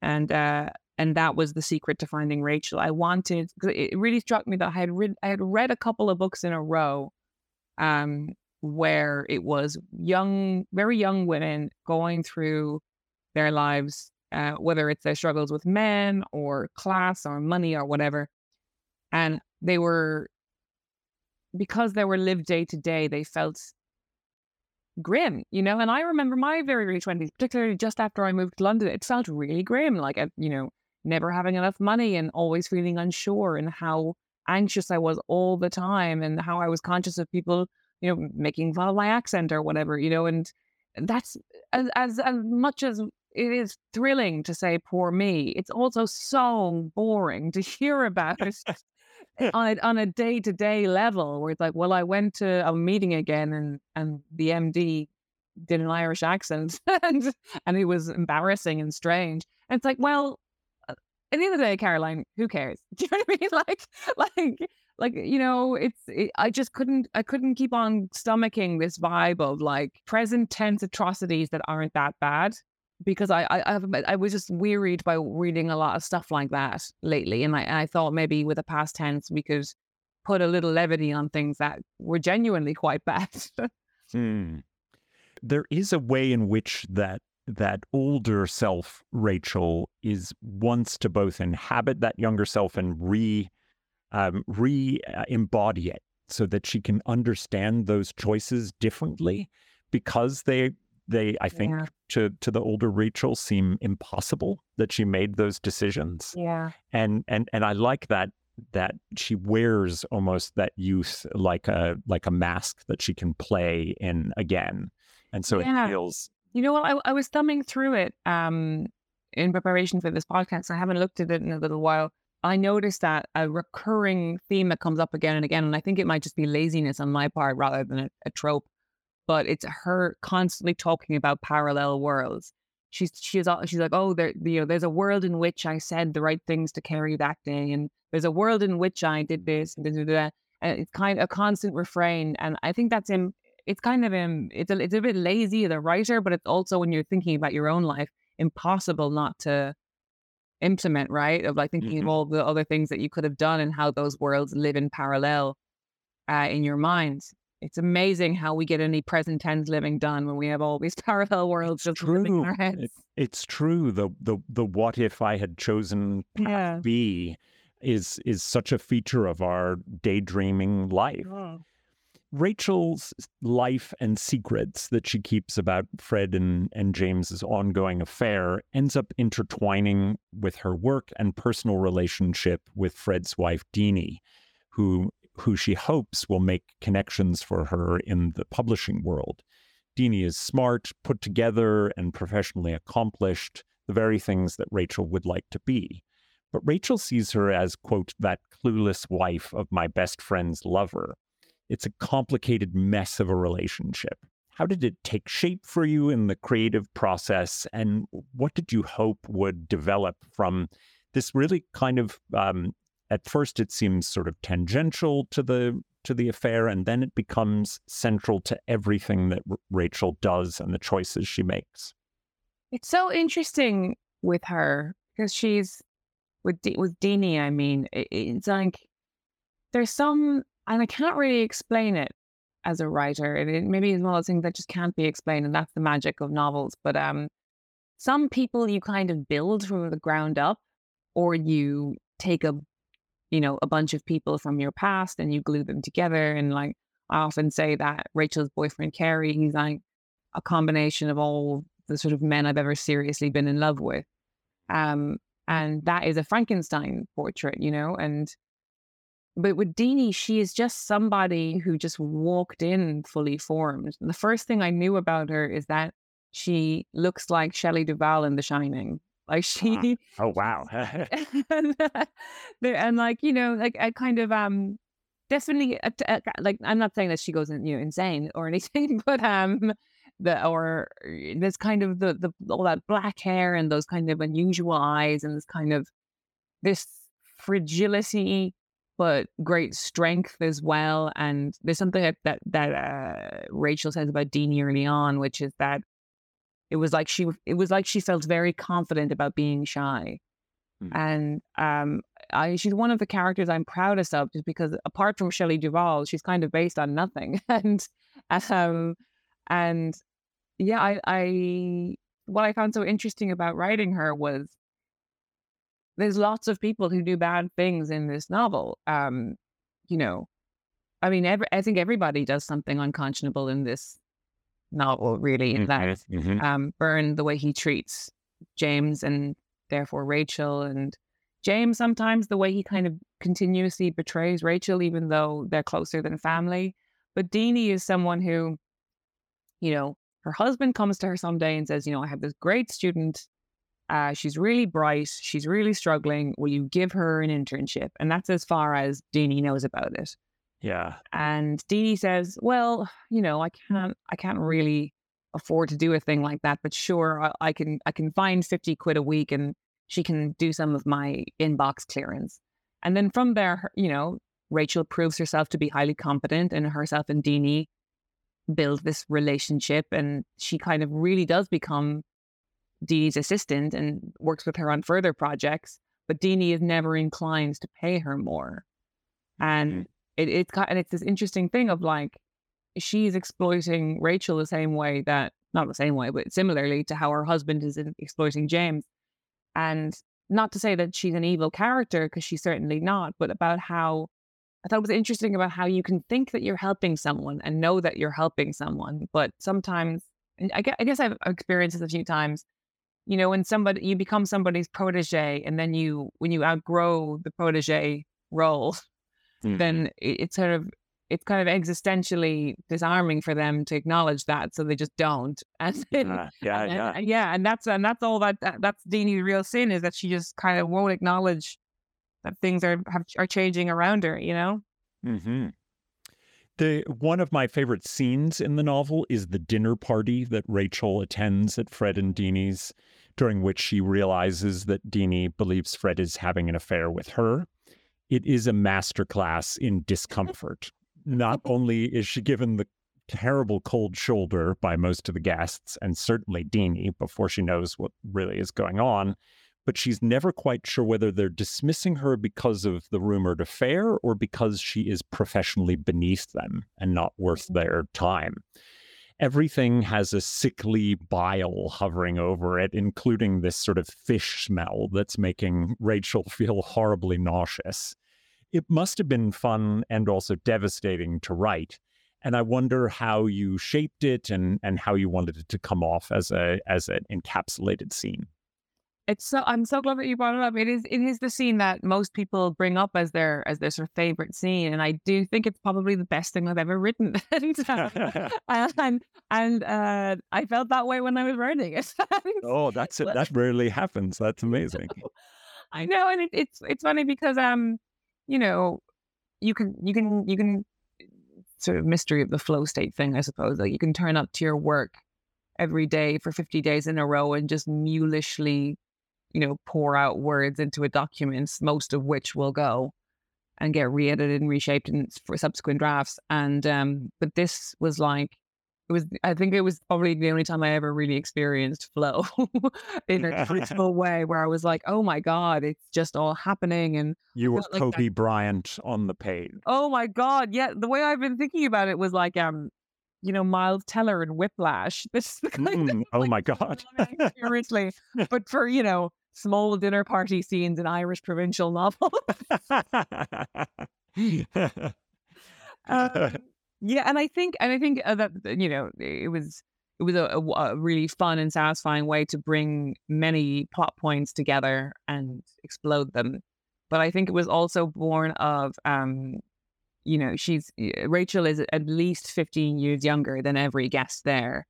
and uh, and that was the secret to finding Rachel. I wanted it really struck me that I had read I had read a couple of books in a row, um, where it was young, very young women going through their lives, uh, whether it's their struggles with men or class or money or whatever, and they were because they were lived day to day. They felt grim, you know. And I remember my very early twenties, particularly just after I moved to London, it felt really grim. Like, you know, never having enough money and always feeling unsure and how anxious I was all the time and how I was conscious of people, you know, making fun of my accent or whatever, you know, and that's as as, as much as it is thrilling to say poor me, it's also so boring to hear about on a, on a day-to-day level where it's like, well, I went to a meeting again and and the MD did an Irish accent and and it was embarrassing and strange. And it's like, well, at the end of the day, Caroline, who cares? Do you know what I mean? Like, like, like, you know, it's. It, I just couldn't. I couldn't keep on stomaching this vibe of like present tense atrocities that aren't that bad because I, I, I was just wearied by reading a lot of stuff like that lately, and I, I thought maybe with a past tense we could put a little levity on things that were genuinely quite bad. hmm. There is a way in which that that older self, Rachel, is wants to both inhabit that younger self and re um, re embody it so that she can understand those choices differently because they they I think yeah. to to the older Rachel seem impossible that she made those decisions. Yeah. And and and I like that that she wears almost that youth like a like a mask that she can play in again. And so yeah. it feels you know what? I, I was thumbing through it um, in preparation for this podcast. I haven't looked at it in a little while. I noticed that a recurring theme that comes up again and again, and I think it might just be laziness on my part rather than a, a trope, but it's her constantly talking about parallel worlds. She's she's she's like, oh, there, you know, there's a world in which I said the right things to Carey that day, and there's a world in which I did this and, and it's kind of a constant refrain, and I think that's in it's kind of um it's a it's a bit lazy as a writer, but it's also when you're thinking about your own life, impossible not to implement, right? Of like thinking mm-hmm. of all the other things that you could have done and how those worlds live in parallel uh, in your mind. It's amazing how we get any present tense living done when we have all these parallel worlds just true. living in our heads. It, it's true. The the the what if I had chosen path yeah. B is is such a feature of our daydreaming life. Oh. Rachel's life and secrets that she keeps about Fred and, and James's ongoing affair ends up intertwining with her work and personal relationship with Fred's wife, Deanie, who who she hopes will make connections for her in the publishing world. Deanie is smart, put together, and professionally accomplished, the very things that Rachel would like to be. But Rachel sees her as, quote, that clueless wife of my best friend's lover it's a complicated mess of a relationship. How did it take shape for you in the creative process? And what did you hope would develop from this really kind of, um, at first, it seems sort of tangential to the to the affair, and then it becomes central to everything that R- Rachel does and the choices she makes. It's so interesting with her because she's with D- with Deanie. I mean, it, it's like there's some and I can't really explain it as a writer. And it maybe it's one of those things that just can't be explained, and that's the magic of novels. But um, some people you kind of build from the ground up, or you take a, you know, a bunch of people from your past and you glue them together. And like I often say that Rachel's boyfriend Carey, he's like a combination of all the sort of men I've ever seriously been in love with. Um, and that is a Frankenstein portrait, you know, and but with Deanie, she is just somebody who just walked in fully formed. The first thing I knew about her is that she looks like Shelley Duvall in The Shining. Like she, oh wow, and, and, like you know, like I kind of um definitely like I'm not saying that she goes you know insane or anything, but um the or this kind of the the all that black hair and those kind of unusual eyes and this kind of this fragility but great strength as well. And there's something that that, that uh, Rachel says about Deanie early on, which is that it was like she it was like she felt very confident about being shy. Hmm. And um, I, she's one of the characters I'm proudest of, just because apart from Shelley Duvall, she's kind of based on nothing. and um, and yeah, I, I what I found so interesting about writing her was there's lots of people who do bad things in this novel. Um, you know, I mean, every, I think everybody does something unconscionable in this novel, really. In that mm-hmm. mm-hmm. um, Byrne, the way he treats James and therefore Rachel, and James sometimes the way he kind of continuously betrays Rachel, even though they're closer than family. But Deanie is someone who, you know, her husband comes to her someday and says, you know, I have this great student uh, she's really bright. She's really struggling. Will you give her an internship? And that's as far as Deanie knows about it. Yeah. And Deanie says, "Well, you know, I can't, I can't really afford to do a thing like that, but sure, I, I can, I can find fifty quid a week, and she can do some of my inbox clearance." And then from there, you know, Rachel proves herself to be highly competent, and herself and Deanie build this relationship, and she kind of really does become Deanie's assistant and works with her on further projects, but Deanie is never inclined to pay her more. And mm-hmm. it, it's and it's this interesting thing of like she's exploiting Rachel the same way that not the same way, but similarly to how her husband is exploiting James. And not to say that she's an evil character, because she's certainly not, but about how I thought it was interesting about how you can think that you're helping someone and know that you're helping someone, but sometimes, I guess, I guess I've experienced this a few times you know, when somebody you become somebody's protege and then you when you outgrow the protege role, mm. then it, it's sort of it's kind of existentially disarming for them to acknowledge that, so they just don't. And then, yeah, yeah, and, yeah. And, yeah, and that's and that's all that, that that's Deanie's real sin is that she just kind of won't acknowledge that things are have, are changing around her. You know. Hmm. The one of my favorite scenes in the novel is the dinner party that Rachel attends at Fred and Deanie's during which she realizes that Deanie believes Fred is having an affair with her. It is a masterclass in discomfort. Not only is she given the terrible cold shoulder by most of the guests, and certainly Deanie, before she knows what really is going on, but she's never quite sure whether they're dismissing her because of the rumored affair or because she is professionally beneath them and not worth their time everything has a sickly bile hovering over it, including this sort of fish smell that's making Rachel feel horribly nauseous. It must have been fun and also devastating to write. And I wonder how you shaped it and, and how you wanted it to come off as a as an encapsulated scene it's so I'm so glad that you brought it up. It is it is the scene that most people bring up as their as their sort of favorite scene, and I do think it's probably the best thing I've ever written. and uh, and, and uh, I felt that way when I was writing it. oh, that's it. That rarely happens. That's amazing. I know, and it, it's it's funny because um, you know, you can you can you can sort of mystery of the flow state thing, I suppose. Like you can turn up to your work every day for 50 days in a row and just mulishly you know, pour out words into a document, most of which will go and get re-edited and reshaped in, for subsequent drafts. And um, but this was like it was I think it was probably the only time I ever really experienced flow in a truthful way where I was like, oh my God, it's just all happening. And you were like Kobe Bryant on the page. Oh my God. Yeah. The way I've been thinking about it was like um, you know, Miles Teller and Whiplash. This is the kind Mm, of oh like my God. seriously. But for, you know, small dinner party scenes in Irish provincial novels. Um, yeah, and I think, and I think uh, that you know, it was it was a really fun and satisfying way to bring many plot points together and explode them. But I think it was also born of, um, you know, she's Rachel is at least fifteen years younger than every guest there,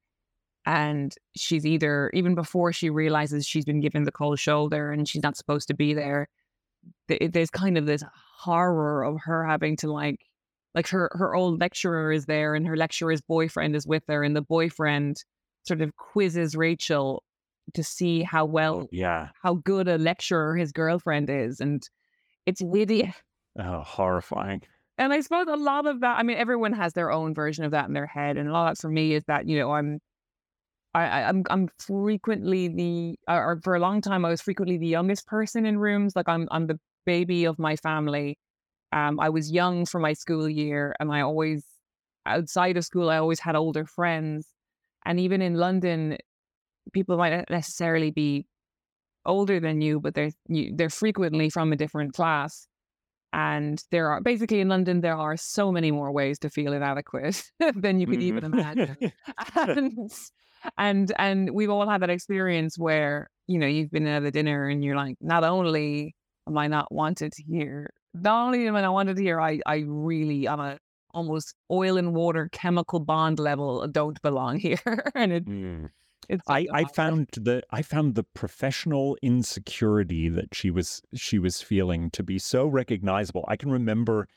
and she's either even before she realizes she's been given the cold shoulder and she's not supposed to be there. th- There's kind of this horror of her having to like like her her old lecturer is there and her lecturer's boyfriend is with her and the boyfriend sort of quizzes Rachel to see how well yeah. how good a lecturer his girlfriend is and it's witty Oh, horrifying. and I suppose a lot of that I mean everyone has their own version of that in their head and a lot of that for me is that you know I'm I, I I'm I'm frequently the or or for a long time I was frequently the youngest person in rooms like I'm I'm the baby of my family um, I was young for my school year, and I always, outside of school, I always had older friends. And even in London, people might not necessarily be older than you, but they're you, they're frequently from a different class. And there are basically in London, there are so many more ways to feel inadequate than you could even imagine. and, and and we've all had that experience where you know you've been at a dinner and you're like, not only am I not wanted here, not only am I not wanted here, I I really on a almost oil and water chemical bond level don't belong here, and it, Mm. it's I, I found the I found the professional insecurity that she was she was feeling to be so recognizable. I can remember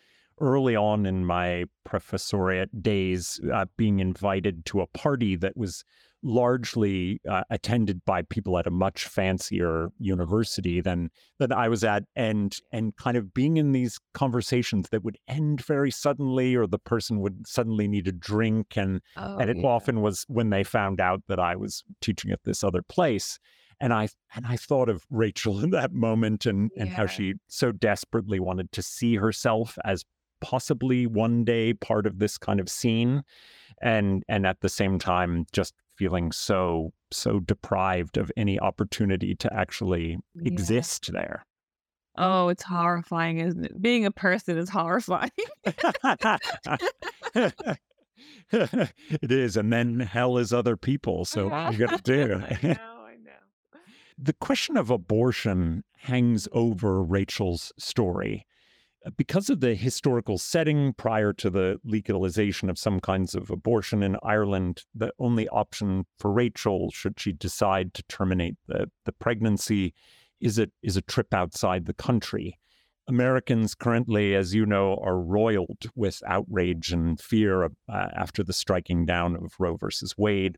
early on in my professoriate days uh, being invited to a party that was largely uh, attended by people at a much fancier university than than I was at and and kind of being in these conversations that would end very suddenly or the person would suddenly need a drink and Oh, and it yeah. often was when they found out that I was teaching at this other place. And I and I thought of Rachel in that moment and and how she so desperately wanted to see herself as possibly one day part of this kind of scene and and at the same time just feeling so so deprived of any opportunity to actually Yeah. exist there. Oh, it's horrifying, isn't it? Being a person is horrifying. it is and then hell is other people so you got to do I know, I know. the question of abortion hangs over Rachel's story. Because of the historical setting prior to the legalization of some kinds of abortion in Ireland, the only option for Rachel, should she decide to terminate the, the pregnancy, is a, is a trip outside the country. Americans currently, as you know, are roiled with outrage and fear uh, after the striking down of Roe versus Wade.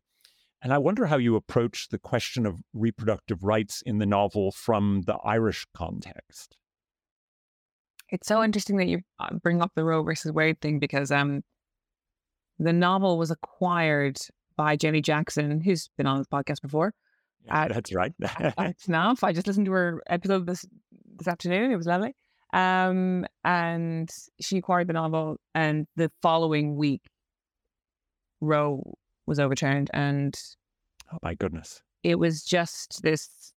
And I wonder how you approach the question of reproductive rights in the novel from the Irish context. It's so interesting that you uh, bring up the Roe versus Wade thing because um, the novel was acquired by Jenny Jackson, who's been on this podcast before. Uh, That's right. It's enough. I just listened to her episode this this afternoon. It was lovely. Um, and she acquired the novel, and the following week, Roe was overturned, and oh my goodness. it was just this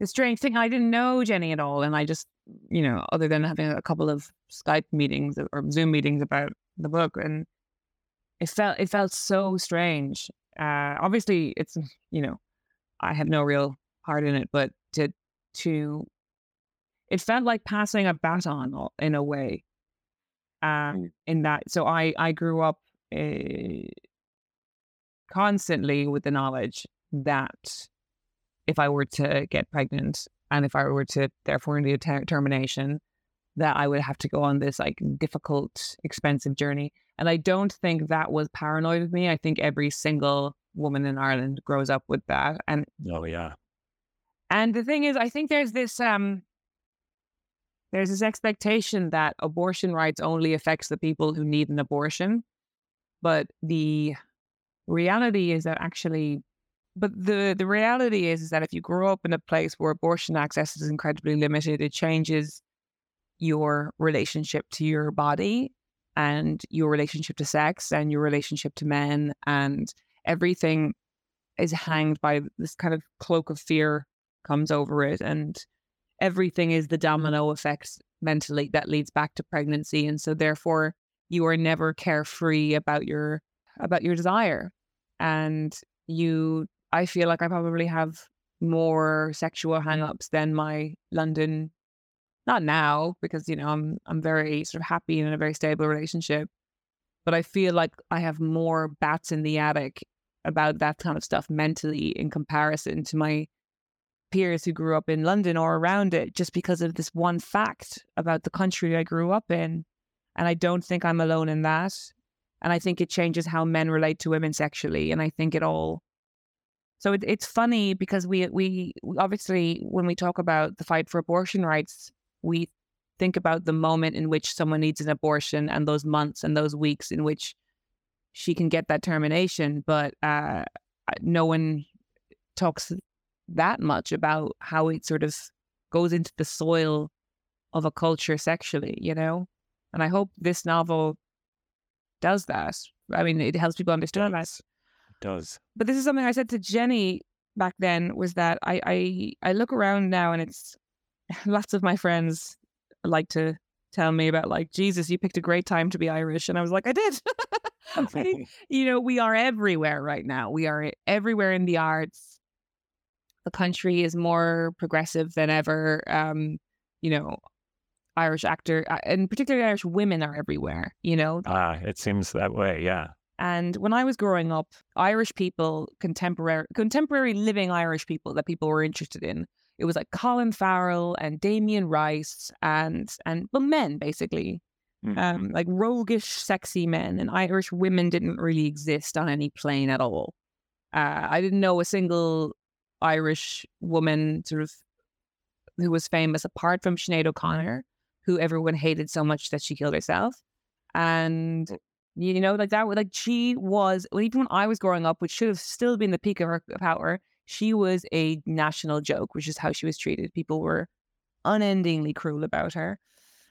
this strange thing. I didn't know Jenny at all, and I just, you know, other than having a couple of Skype meetings or Zoom meetings about the book, and it felt it felt so strange. Uh, obviously, it's you know, I have no real part in it, but to to it felt like passing a baton in a way. Um, in that, so I I grew up uh, constantly with the knowledge that if I were to get pregnant and if I were to therefore need a ter- termination, that I would have to go on this like difficult, expensive journey. And I don't think that was paranoid of me. I think every single woman in Ireland grows up with that. And Oh, yeah. and the thing is, I think there's this um there's this expectation that abortion rights only affects the people who need an abortion, but the reality is that actually but the the reality is is that if you grow up in a place where abortion access is incredibly limited, it changes your relationship to your body and your relationship to sex and your relationship to men and everything is hanged by this kind of cloak of fear comes over it and everything is the domino effect mentally that leads back to pregnancy and so therefore you are never carefree about your about your desire and you i feel like i probably have more sexual mm-hmm. hang-ups than my london not now because you know i'm i'm very sort of happy and in a very stable relationship but i feel like i have more bats in the attic about that kind of stuff mentally in comparison to my peers who grew up in London or around it just because of this one fact about the country I grew up in. And I don't think I'm alone in that. And I think it changes how men relate to women sexually. And I think it all. So it, it's funny because we we obviously when we talk about the fight for abortion rights, we think about the moment in which someone needs an abortion and those months and those weeks in which she can get that termination. But uh, no one talks that much about how it sort of goes into the soil of a culture sexually, you know? And I hope this novel does that. I mean, it helps people understand that. Does. But this is something I said to Jenny back then was that I, I I look around now and it's lots of my friends like to tell me about like Jesus, you picked a great time to be Irish, and I was like, I did. you know, we are everywhere right now. We are everywhere in the arts the country is more progressive than ever. Um, you know, Irish actor uh, and particularly Irish women are everywhere, you know. Ah, it seems that way, yeah. And when I was growing up, Irish people, contemporary contemporary living Irish people that people were interested in, it was like Colin Farrell and Damien Rice and and well men basically. Mm-hmm. Um, like roguish, sexy men, and Irish women didn't really exist on any plane at all. Uh, I didn't know a single Irish woman sort of who was famous apart from Sinead O'Connor, who everyone hated so much that she killed herself. And you know, like that, like she was, even when I was growing up, which should have still been the peak of her power, she was a national joke, which is how she was treated. People were unendingly cruel about her.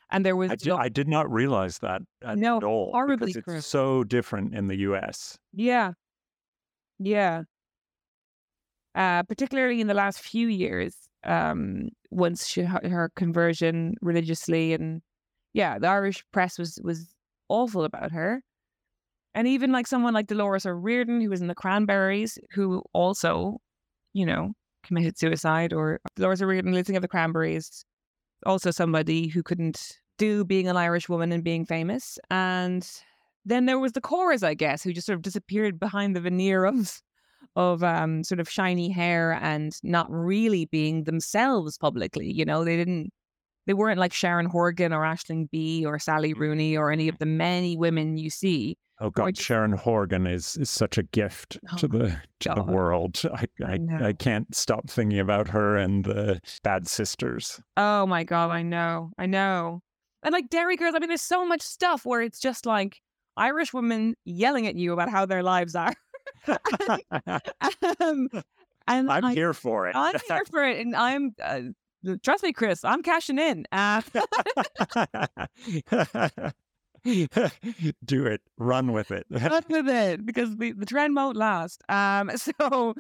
And there was I did, I did not realize that at, no, at all. Horribly because cruel. so different in the US. Yeah. Yeah uh, particularly in the last few years, um, once she her conversion religiously, and yeah, the Irish press was was awful about her, and even like someone like Dolores O'Riordan, who was in the Cranberries, who also, you know, committed suicide, or Dolores O'Riordan, listening of the Cranberries, also somebody who couldn't do being an Irish woman and being famous, and then there was the Corrs, I guess, who just sort of disappeared behind the veneer of of um, sort of shiny hair and not really being themselves publicly. You know, they didn't, they weren't like Sharon Horgan or Aisling Bea or Sally Rooney or any of the many women you see. Oh God, just, Sharon Horgan is, is such a gift oh to the to God. the world. I I, I, I, can't stop thinking about her and the Bad Sisters. Oh my God, I know, I know. And like Derry Girls, I mean, there's so much stuff where it's just like Irish women yelling at you about how their lives are. um, and I'm I, here for it. I'm here for it, and I'm. Uh, trust me, Chris. I'm cashing in. Uh, Do it. Run with it. Run with it because the, the trend won't last. Um. So,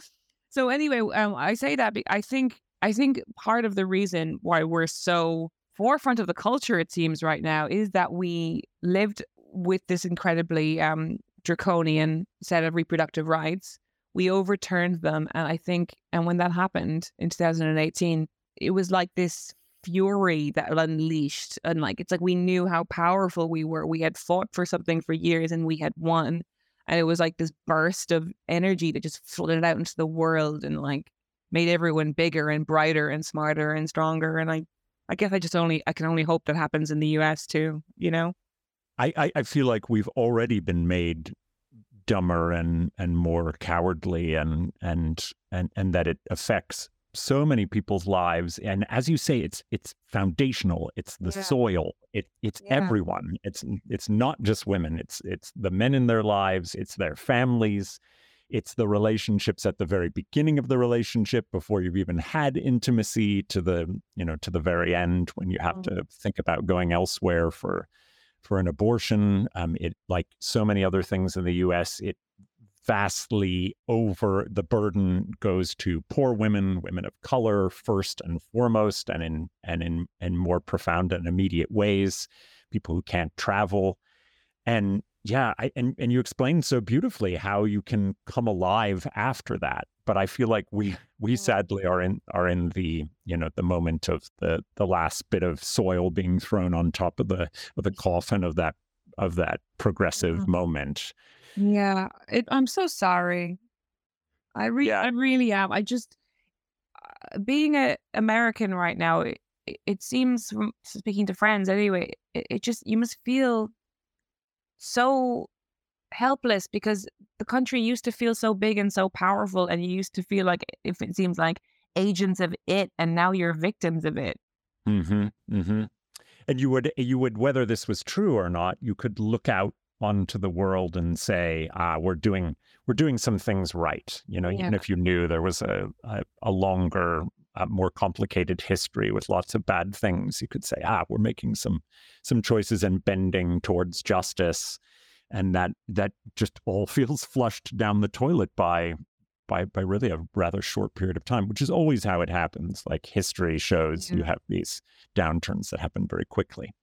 so anyway, um, I say that I think I think part of the reason why we're so forefront of the culture, it seems right now, is that we lived with this incredibly um draconian set of reproductive rights. We overturned them. And I think, and when that happened in 2018, it was like this fury that unleashed. And like, it's like we knew how powerful we were. We had fought for something for years and we had won. And it was like this burst of energy that just flooded out into the world and like made everyone bigger and brighter and smarter and stronger. And I, I guess I just only, I can only hope that happens in the US too, you know? I, I, feel like we've already been made dumber and and more cowardly and and and and that it affects so many people's lives and as you say it's it's foundational it's the yeah. soil it it's yeah. everyone it's it's not just women it's it's the men in their lives it's their families it's the relationships at the very beginning of the relationship before you've even had intimacy to the you know to the very end when you have mm-hmm. to think about going elsewhere for for an abortion um, it like so many other things in the us it vastly over the burden goes to poor women, women of color first and foremost, and in and in in more profound and immediate ways, people who can't travel. And yeah, I, and and you explained so beautifully how you can come alive after that. But I feel like we we sadly are in are in the you know the moment of the the last bit of soil being thrown on top of the of the coffin of that of that progressive mm-hmm. moment yeah, it, I'm so sorry. I really, Yeah. I really am. I just uh, being a American right now. It, it seems from speaking to friends anyway. It, it just you must feel so helpless because the country used to feel so big and so powerful, and you used to feel like if it seems like agents of it, and now you're victims of it. Mm-hmm. Mm-hmm. And you would you would whether this was true or not, you could look out onto the world and say, ah, we're doing we're doing some things right. You know, yeah. even if you knew there was a a, a longer, a more complicated history with lots of bad things, you could say, ah, we're making some some choices and bending towards justice, and that that just all feels flushed down the toilet by by by really a rather short period of time, which is always how it happens. Like history shows, yeah. you have these downturns that happen very quickly.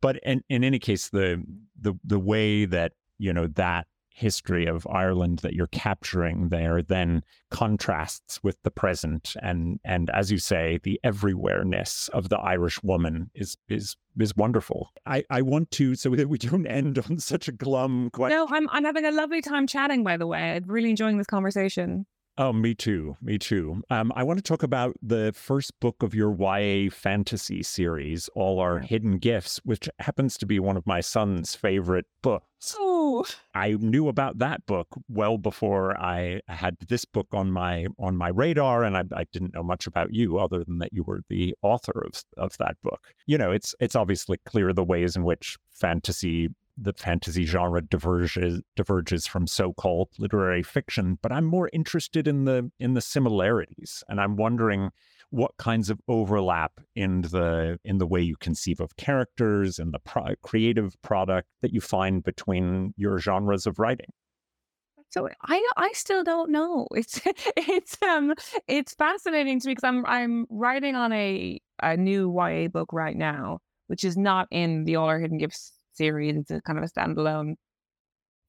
But in, in any case, the the the way that you know that history of Ireland that you're capturing there then contrasts with the present and and as you say the everywhereness of the Irish woman is is is wonderful. I I want to so that we don't end on such a glum question. No, I'm I'm having a lovely time chatting by the way. I'm really enjoying this conversation. Oh, me too. Me too. Um, I want to talk about the first book of your YA fantasy series, All Our Hidden Gifts, which happens to be one of my son's favorite books. Oh. I knew about that book well before I had this book on my on my radar, and I, I didn't know much about you other than that you were the author of of that book. You know, it's it's obviously clear the ways in which fantasy the fantasy genre diverges diverges from so-called literary fiction but i'm more interested in the in the similarities and i'm wondering what kinds of overlap in the in the way you conceive of characters and the pro- creative product that you find between your genres of writing so I I still don't know. It's it's um it's fascinating to me because I'm I'm writing on a a new YA book right now, which is not in the All Our Hidden Gifts series. It's a kind of a standalone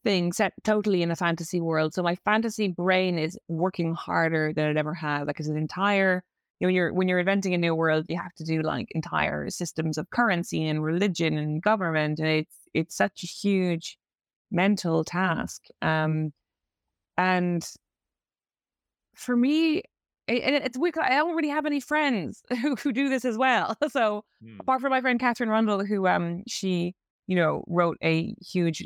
thing set totally in a fantasy world. So my fantasy brain is working harder than it ever has. Like it's an entire you know, when you're when you're inventing a new world, you have to do like entire systems of currency and religion and government, and it's it's such a huge mental task. Um, and for me, and it's weird. I don't really have any friends who, who do this as well. So mm. apart from my friend Katherine Rundell, who um she you know, wrote a huge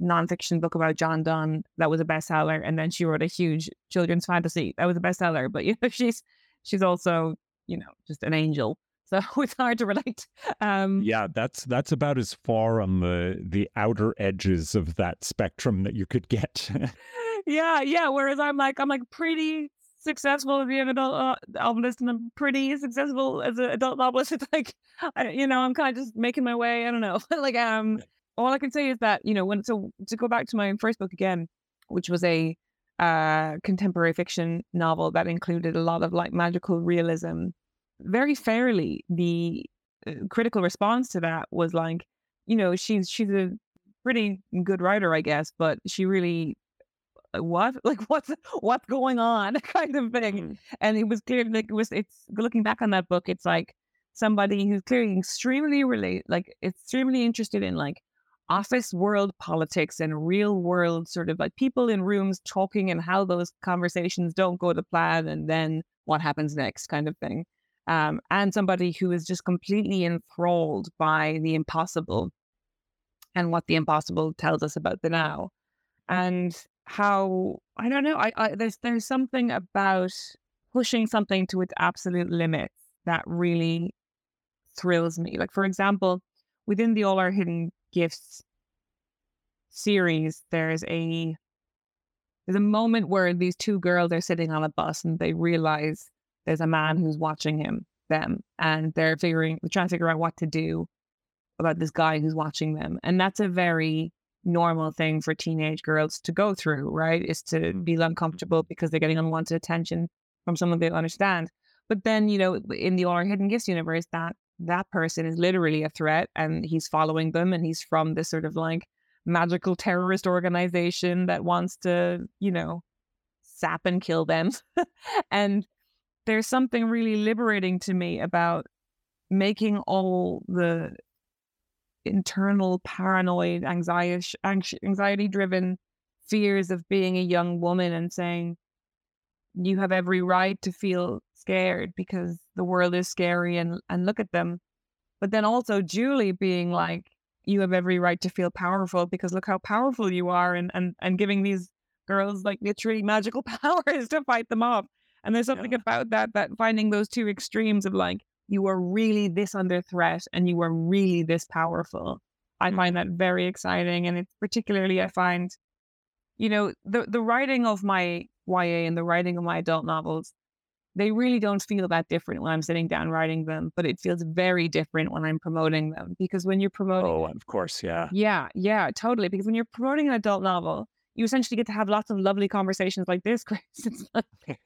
nonfiction book about John Donne that was a bestseller, and then she wrote a huge children's fantasy that was a bestseller. But you know, she's she's also you know just an angel, so it's hard to relate. Um, yeah, that's that's about as far on the the outer edges of that spectrum that you could get. yeah, yeah. Whereas I'm like I'm like pretty successful as an adult uh, novelist and I'm pretty successful as an adult novelist. It's like, I, you know, I'm kind of just making my way. I don't know. like, um, all I can say is that, you know, when, so to go back to my first book again, which was a uh, contemporary fiction novel that included a lot of like magical realism, very fairly, the uh, critical response to that was like, you know, she's, she's a pretty good writer, I guess, but she really what? Like what's what's going on? kind of thing. Mm-hmm. and it was clear like it was it's looking back on that book it's like somebody who's clearly extremely relate like extremely interested in like office world politics and real world sort of like people in rooms talking and how those conversations don't go to plan and then what happens next kind of thing. Um, and somebody who is just completely enthralled by the impossible and what the impossible tells us about the now. And how I don't know. I, I there's there's something about pushing something to its absolute limits that really thrills me. Like, for example, within the All Our Hidden Gifts series, there's a there's a moment where these two girls are sitting on a bus and they realize there's a man who's watching him them and they're figuring they're trying to figure out what to do about this guy who's watching them and that's a very normal thing for teenage girls to go through right is to mm-hmm. be uncomfortable because they're getting unwanted attention from someone they don't understand. But then you know in the all our hidden gifts universe that that person is literally a threat and he's following them and he's from this sort of like magical terrorist organization that wants to you know sap and kill them. And there's something really liberating to me about making all the internal paranoid anxiety anxiety driven fears of being a young woman and saying you have every right to feel scared because the world is scary and and look at them but then also Julie being like you have every right to feel powerful because look how powerful you are and and and giving these girls like literally magical powers to fight them off and there's something yeah. about that, that finding those two extremes of like, you are really this under threat and you are really this powerful. I mm. find that very exciting. And it's particularly, I find, you know, the, the writing of my YA and the writing of my adult novels, they really don't feel that different when I'm sitting down writing them, but it feels very different when I'm promoting them because when you're promoting. Oh, of course. Yeah. Yeah. Yeah. Totally. Because when you're promoting an adult novel, you essentially get to have lots of lovely conversations like this, Chris. It's like,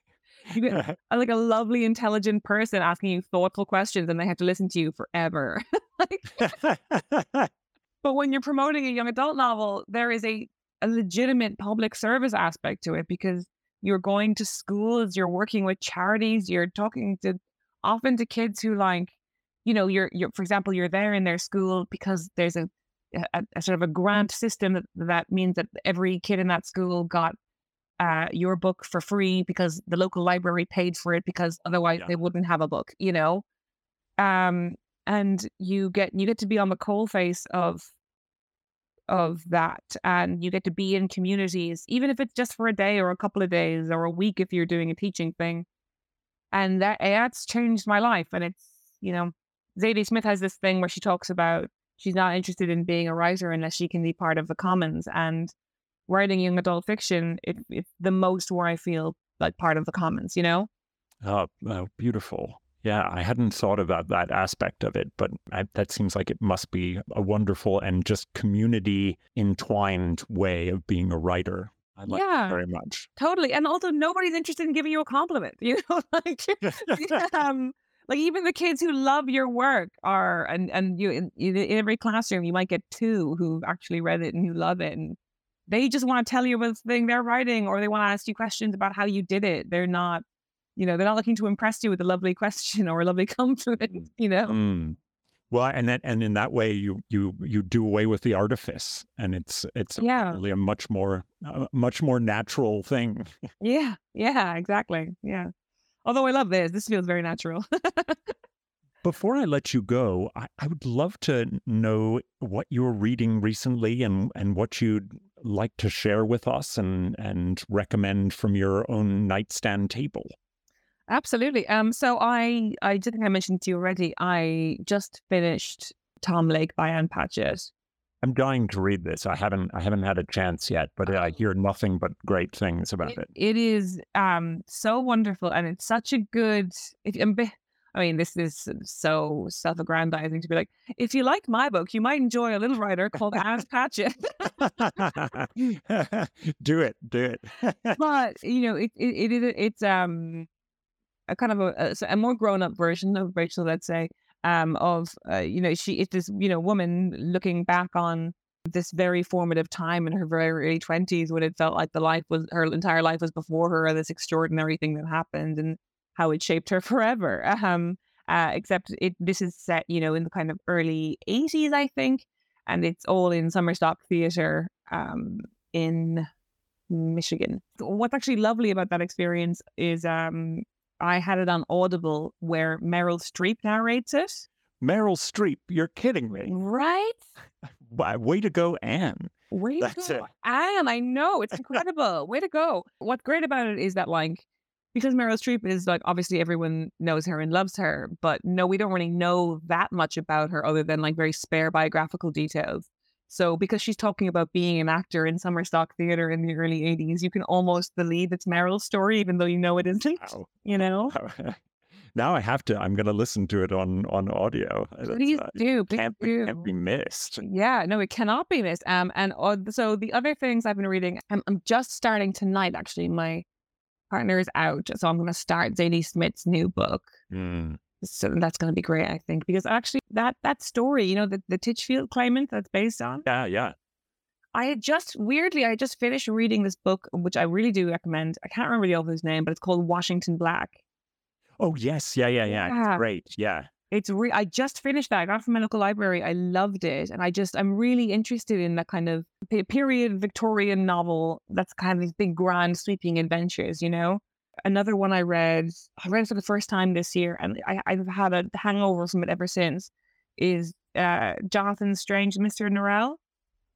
like a lovely, intelligent person asking you thoughtful questions, and they have to listen to you forever. but when you're promoting a young adult novel, there is a, a legitimate public service aspect to it because you're going to schools, you're working with charities, you're talking to often to kids who like, you know, you're you're for example, you're there in their school because there's a a, a, sort of a grant system that, that means that every kid in that school got uh, your book for free because the local library paid for it because otherwise yeah. they wouldn't have a book, you know. Um, and you get you get to be on the coal face of of that, and you get to be in communities, even if it's just for a day or a couple of days or a week if you're doing a teaching thing. And that that's changed my life. And it's you know, Zadie Smith has this thing where she talks about she's not interested in being a writer unless she can be part of the commons and writing young adult fiction, it, it's the most where I feel like part of the commons, you know? Oh, oh beautiful. Yeah, I hadn't thought about that aspect of it, but I, that seems like it must be a wonderful and just community entwined way of being a writer. I like yeah, very much. Totally. And also nobody's interested in giving you a compliment. You know, like um, like even the kids who love your work are and and you in, in every classroom you might get two who actually read it and who love it and they just want to tell you about the thing they're writing or they want to ask you questions about how you did it. They're not, you know, they're not looking to impress you with a lovely question or a lovely compliment, you know? Mm. Well, and that, and in that way, you you you do away with the artifice, and it's it's yeah. really a much more uh, much more natural thing. yeah, yeah, exactly. Yeah. Although I love this, this feels very natural. Before I let you go, I, I, would love to know what you're reading recently and, and what you'd like to share with us and, and recommend from your own nightstand table. Absolutely. Um, so I I did think I mentioned to you already. I just finished Tom Lake by Ann Patchett. I'm dying to read this. I haven't I haven't had a chance yet, but I hear nothing but great things about it. It, it is um so wonderful, and it's such a good. If, I mean, this is so self-aggrandizing to be like, if you like my book, you might enjoy a little writer called Ann Patchett. do it, do it. but you know, it it, it it's um a kind of a, a, a more grown-up version of Rachel, let's say, um, of uh, you know, she it's this you know woman looking back on this very formative time in her very early twenties when it felt like the life was her entire life was before her, this extraordinary thing that happened, and how it shaped her forever. Um, uh, except it this is set, you know, in the kind of early 80s, I think, and it's all in Summer Stock Theatre um, in Michigan. What's actually lovely about that experience is um, I had it on Audible where Meryl Streep narrates it. Meryl Streep, you're kidding me. Right? Way to go, Ann. Way to That's go, it. Ann. I know. It's incredible. Way to go. What's great about it is that, like, because Meryl Streep is like obviously everyone knows her and loves her, but no, we don't really know that much about her other than like very spare biographical details. So because she's talking about being an actor in summer stock theater in the early 80s, you can almost believe it's Meryl's story, even though you know it isn't. Wow. You know? now I have to. I'm going to listen to it on on audio. Please uh, do. Please can't, do. can't be missed. Yeah, no, it cannot be missed. Um, and uh, so the other things I've been reading, I'm, I'm just starting tonight. Actually, my partner is out, so I'm going to start Zadie Smith's new book. Mm. So that's going to be great, I think, because actually that that story, you know, the the Titchfield claimant that's based on. Yeah, yeah. I had just weirdly, I just finished reading this book, which I really do recommend. I can't remember the author's name, but it's called Washington Black. Oh yes, yeah, yeah, yeah. Yeah. Great. Yeah. It's re- I just finished that. I got from my local library. I loved it, and I just I'm really interested in that kind of period Victorian novel. That's kind of these big, grand, sweeping adventures. You know. Another one I read, I read it for the first time this year, and I, I've had a hangover from it ever since. Is uh, Jonathan Strange, Mister Norrell?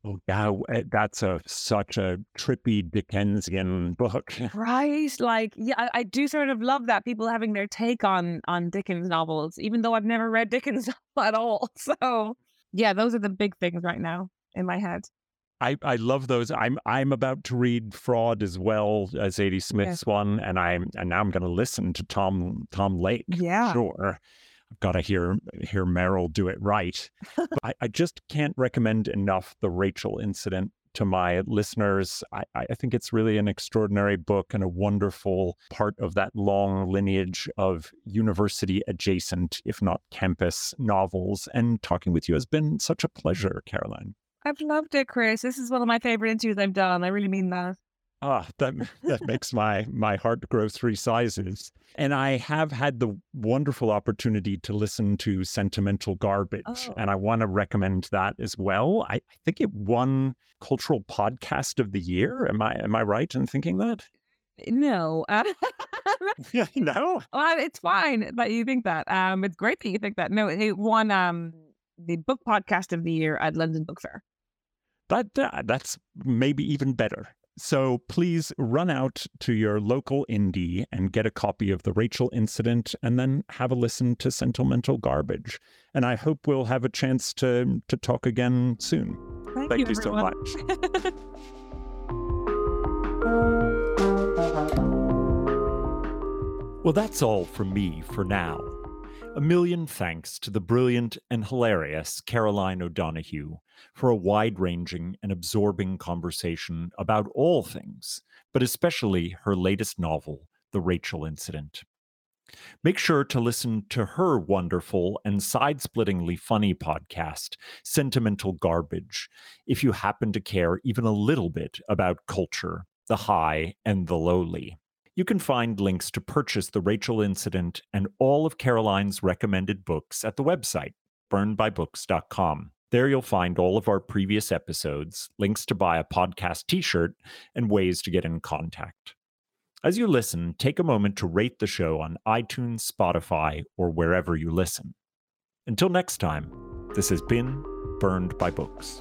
Oh yeah, that's a such a trippy Dickensian book. Right. Like, yeah, I, I do sort of love that people having their take on on Dickens novels, even though I've never read Dickens at all. So yeah, those are the big things right now in my head. I, I love those. I'm I'm about to read Fraud as well as Zadie Smith's one, and I'm and now I'm going to listen to Tom Tom Lake. Yeah. sure. I've got to hear hear Meryl do it right. I, I just can't recommend enough the Rachel incident to my listeners. I, I think it's really an extraordinary book and a wonderful part of that long lineage of university adjacent, if not campus novels. And talking with you has been such a pleasure, Caroline. I've loved it, Chris. This is one of my favorite interviews I've done. I really mean that. Ah, that that makes my my heart grow three sizes. And I have had the wonderful opportunity to listen to Sentimental Garbage, Oh. and I want to recommend that as well. I, I think it won Cultural Podcast of the Year. Am I am I right in thinking that? No. Uh, Yeah, no. well, it's fine that you think that. Um, it's great that you think that. No, it won um the book podcast of the year at London Book Fair. That uh, that's maybe even better. So please run out to your local indie and get a copy of the Rachel Incident, and then have a listen to Sentimental Garbage. And I hope we'll have a chance to to talk again soon. Thank, Thank you, you so much. Well, that's all from me for now. A million thanks to the brilliant and hilarious Caroline O'Donoghue for a wide ranging and absorbing conversation about all things, but especially her latest novel, The Rachel Incident. Make sure to listen to her wonderful and side splittingly funny podcast, Sentimental Garbage, if you happen to care even a little bit about culture, the high and the lowly. You can find links to purchase The Rachel Incident and all of Caroline's recommended books at the website, burnedbybooks.com. There you'll find all of our previous episodes, links to buy a podcast t shirt, and ways to get in contact. As you listen, take a moment to rate the show on iTunes, Spotify, or wherever you listen. Until next time, this has been Burned by Books.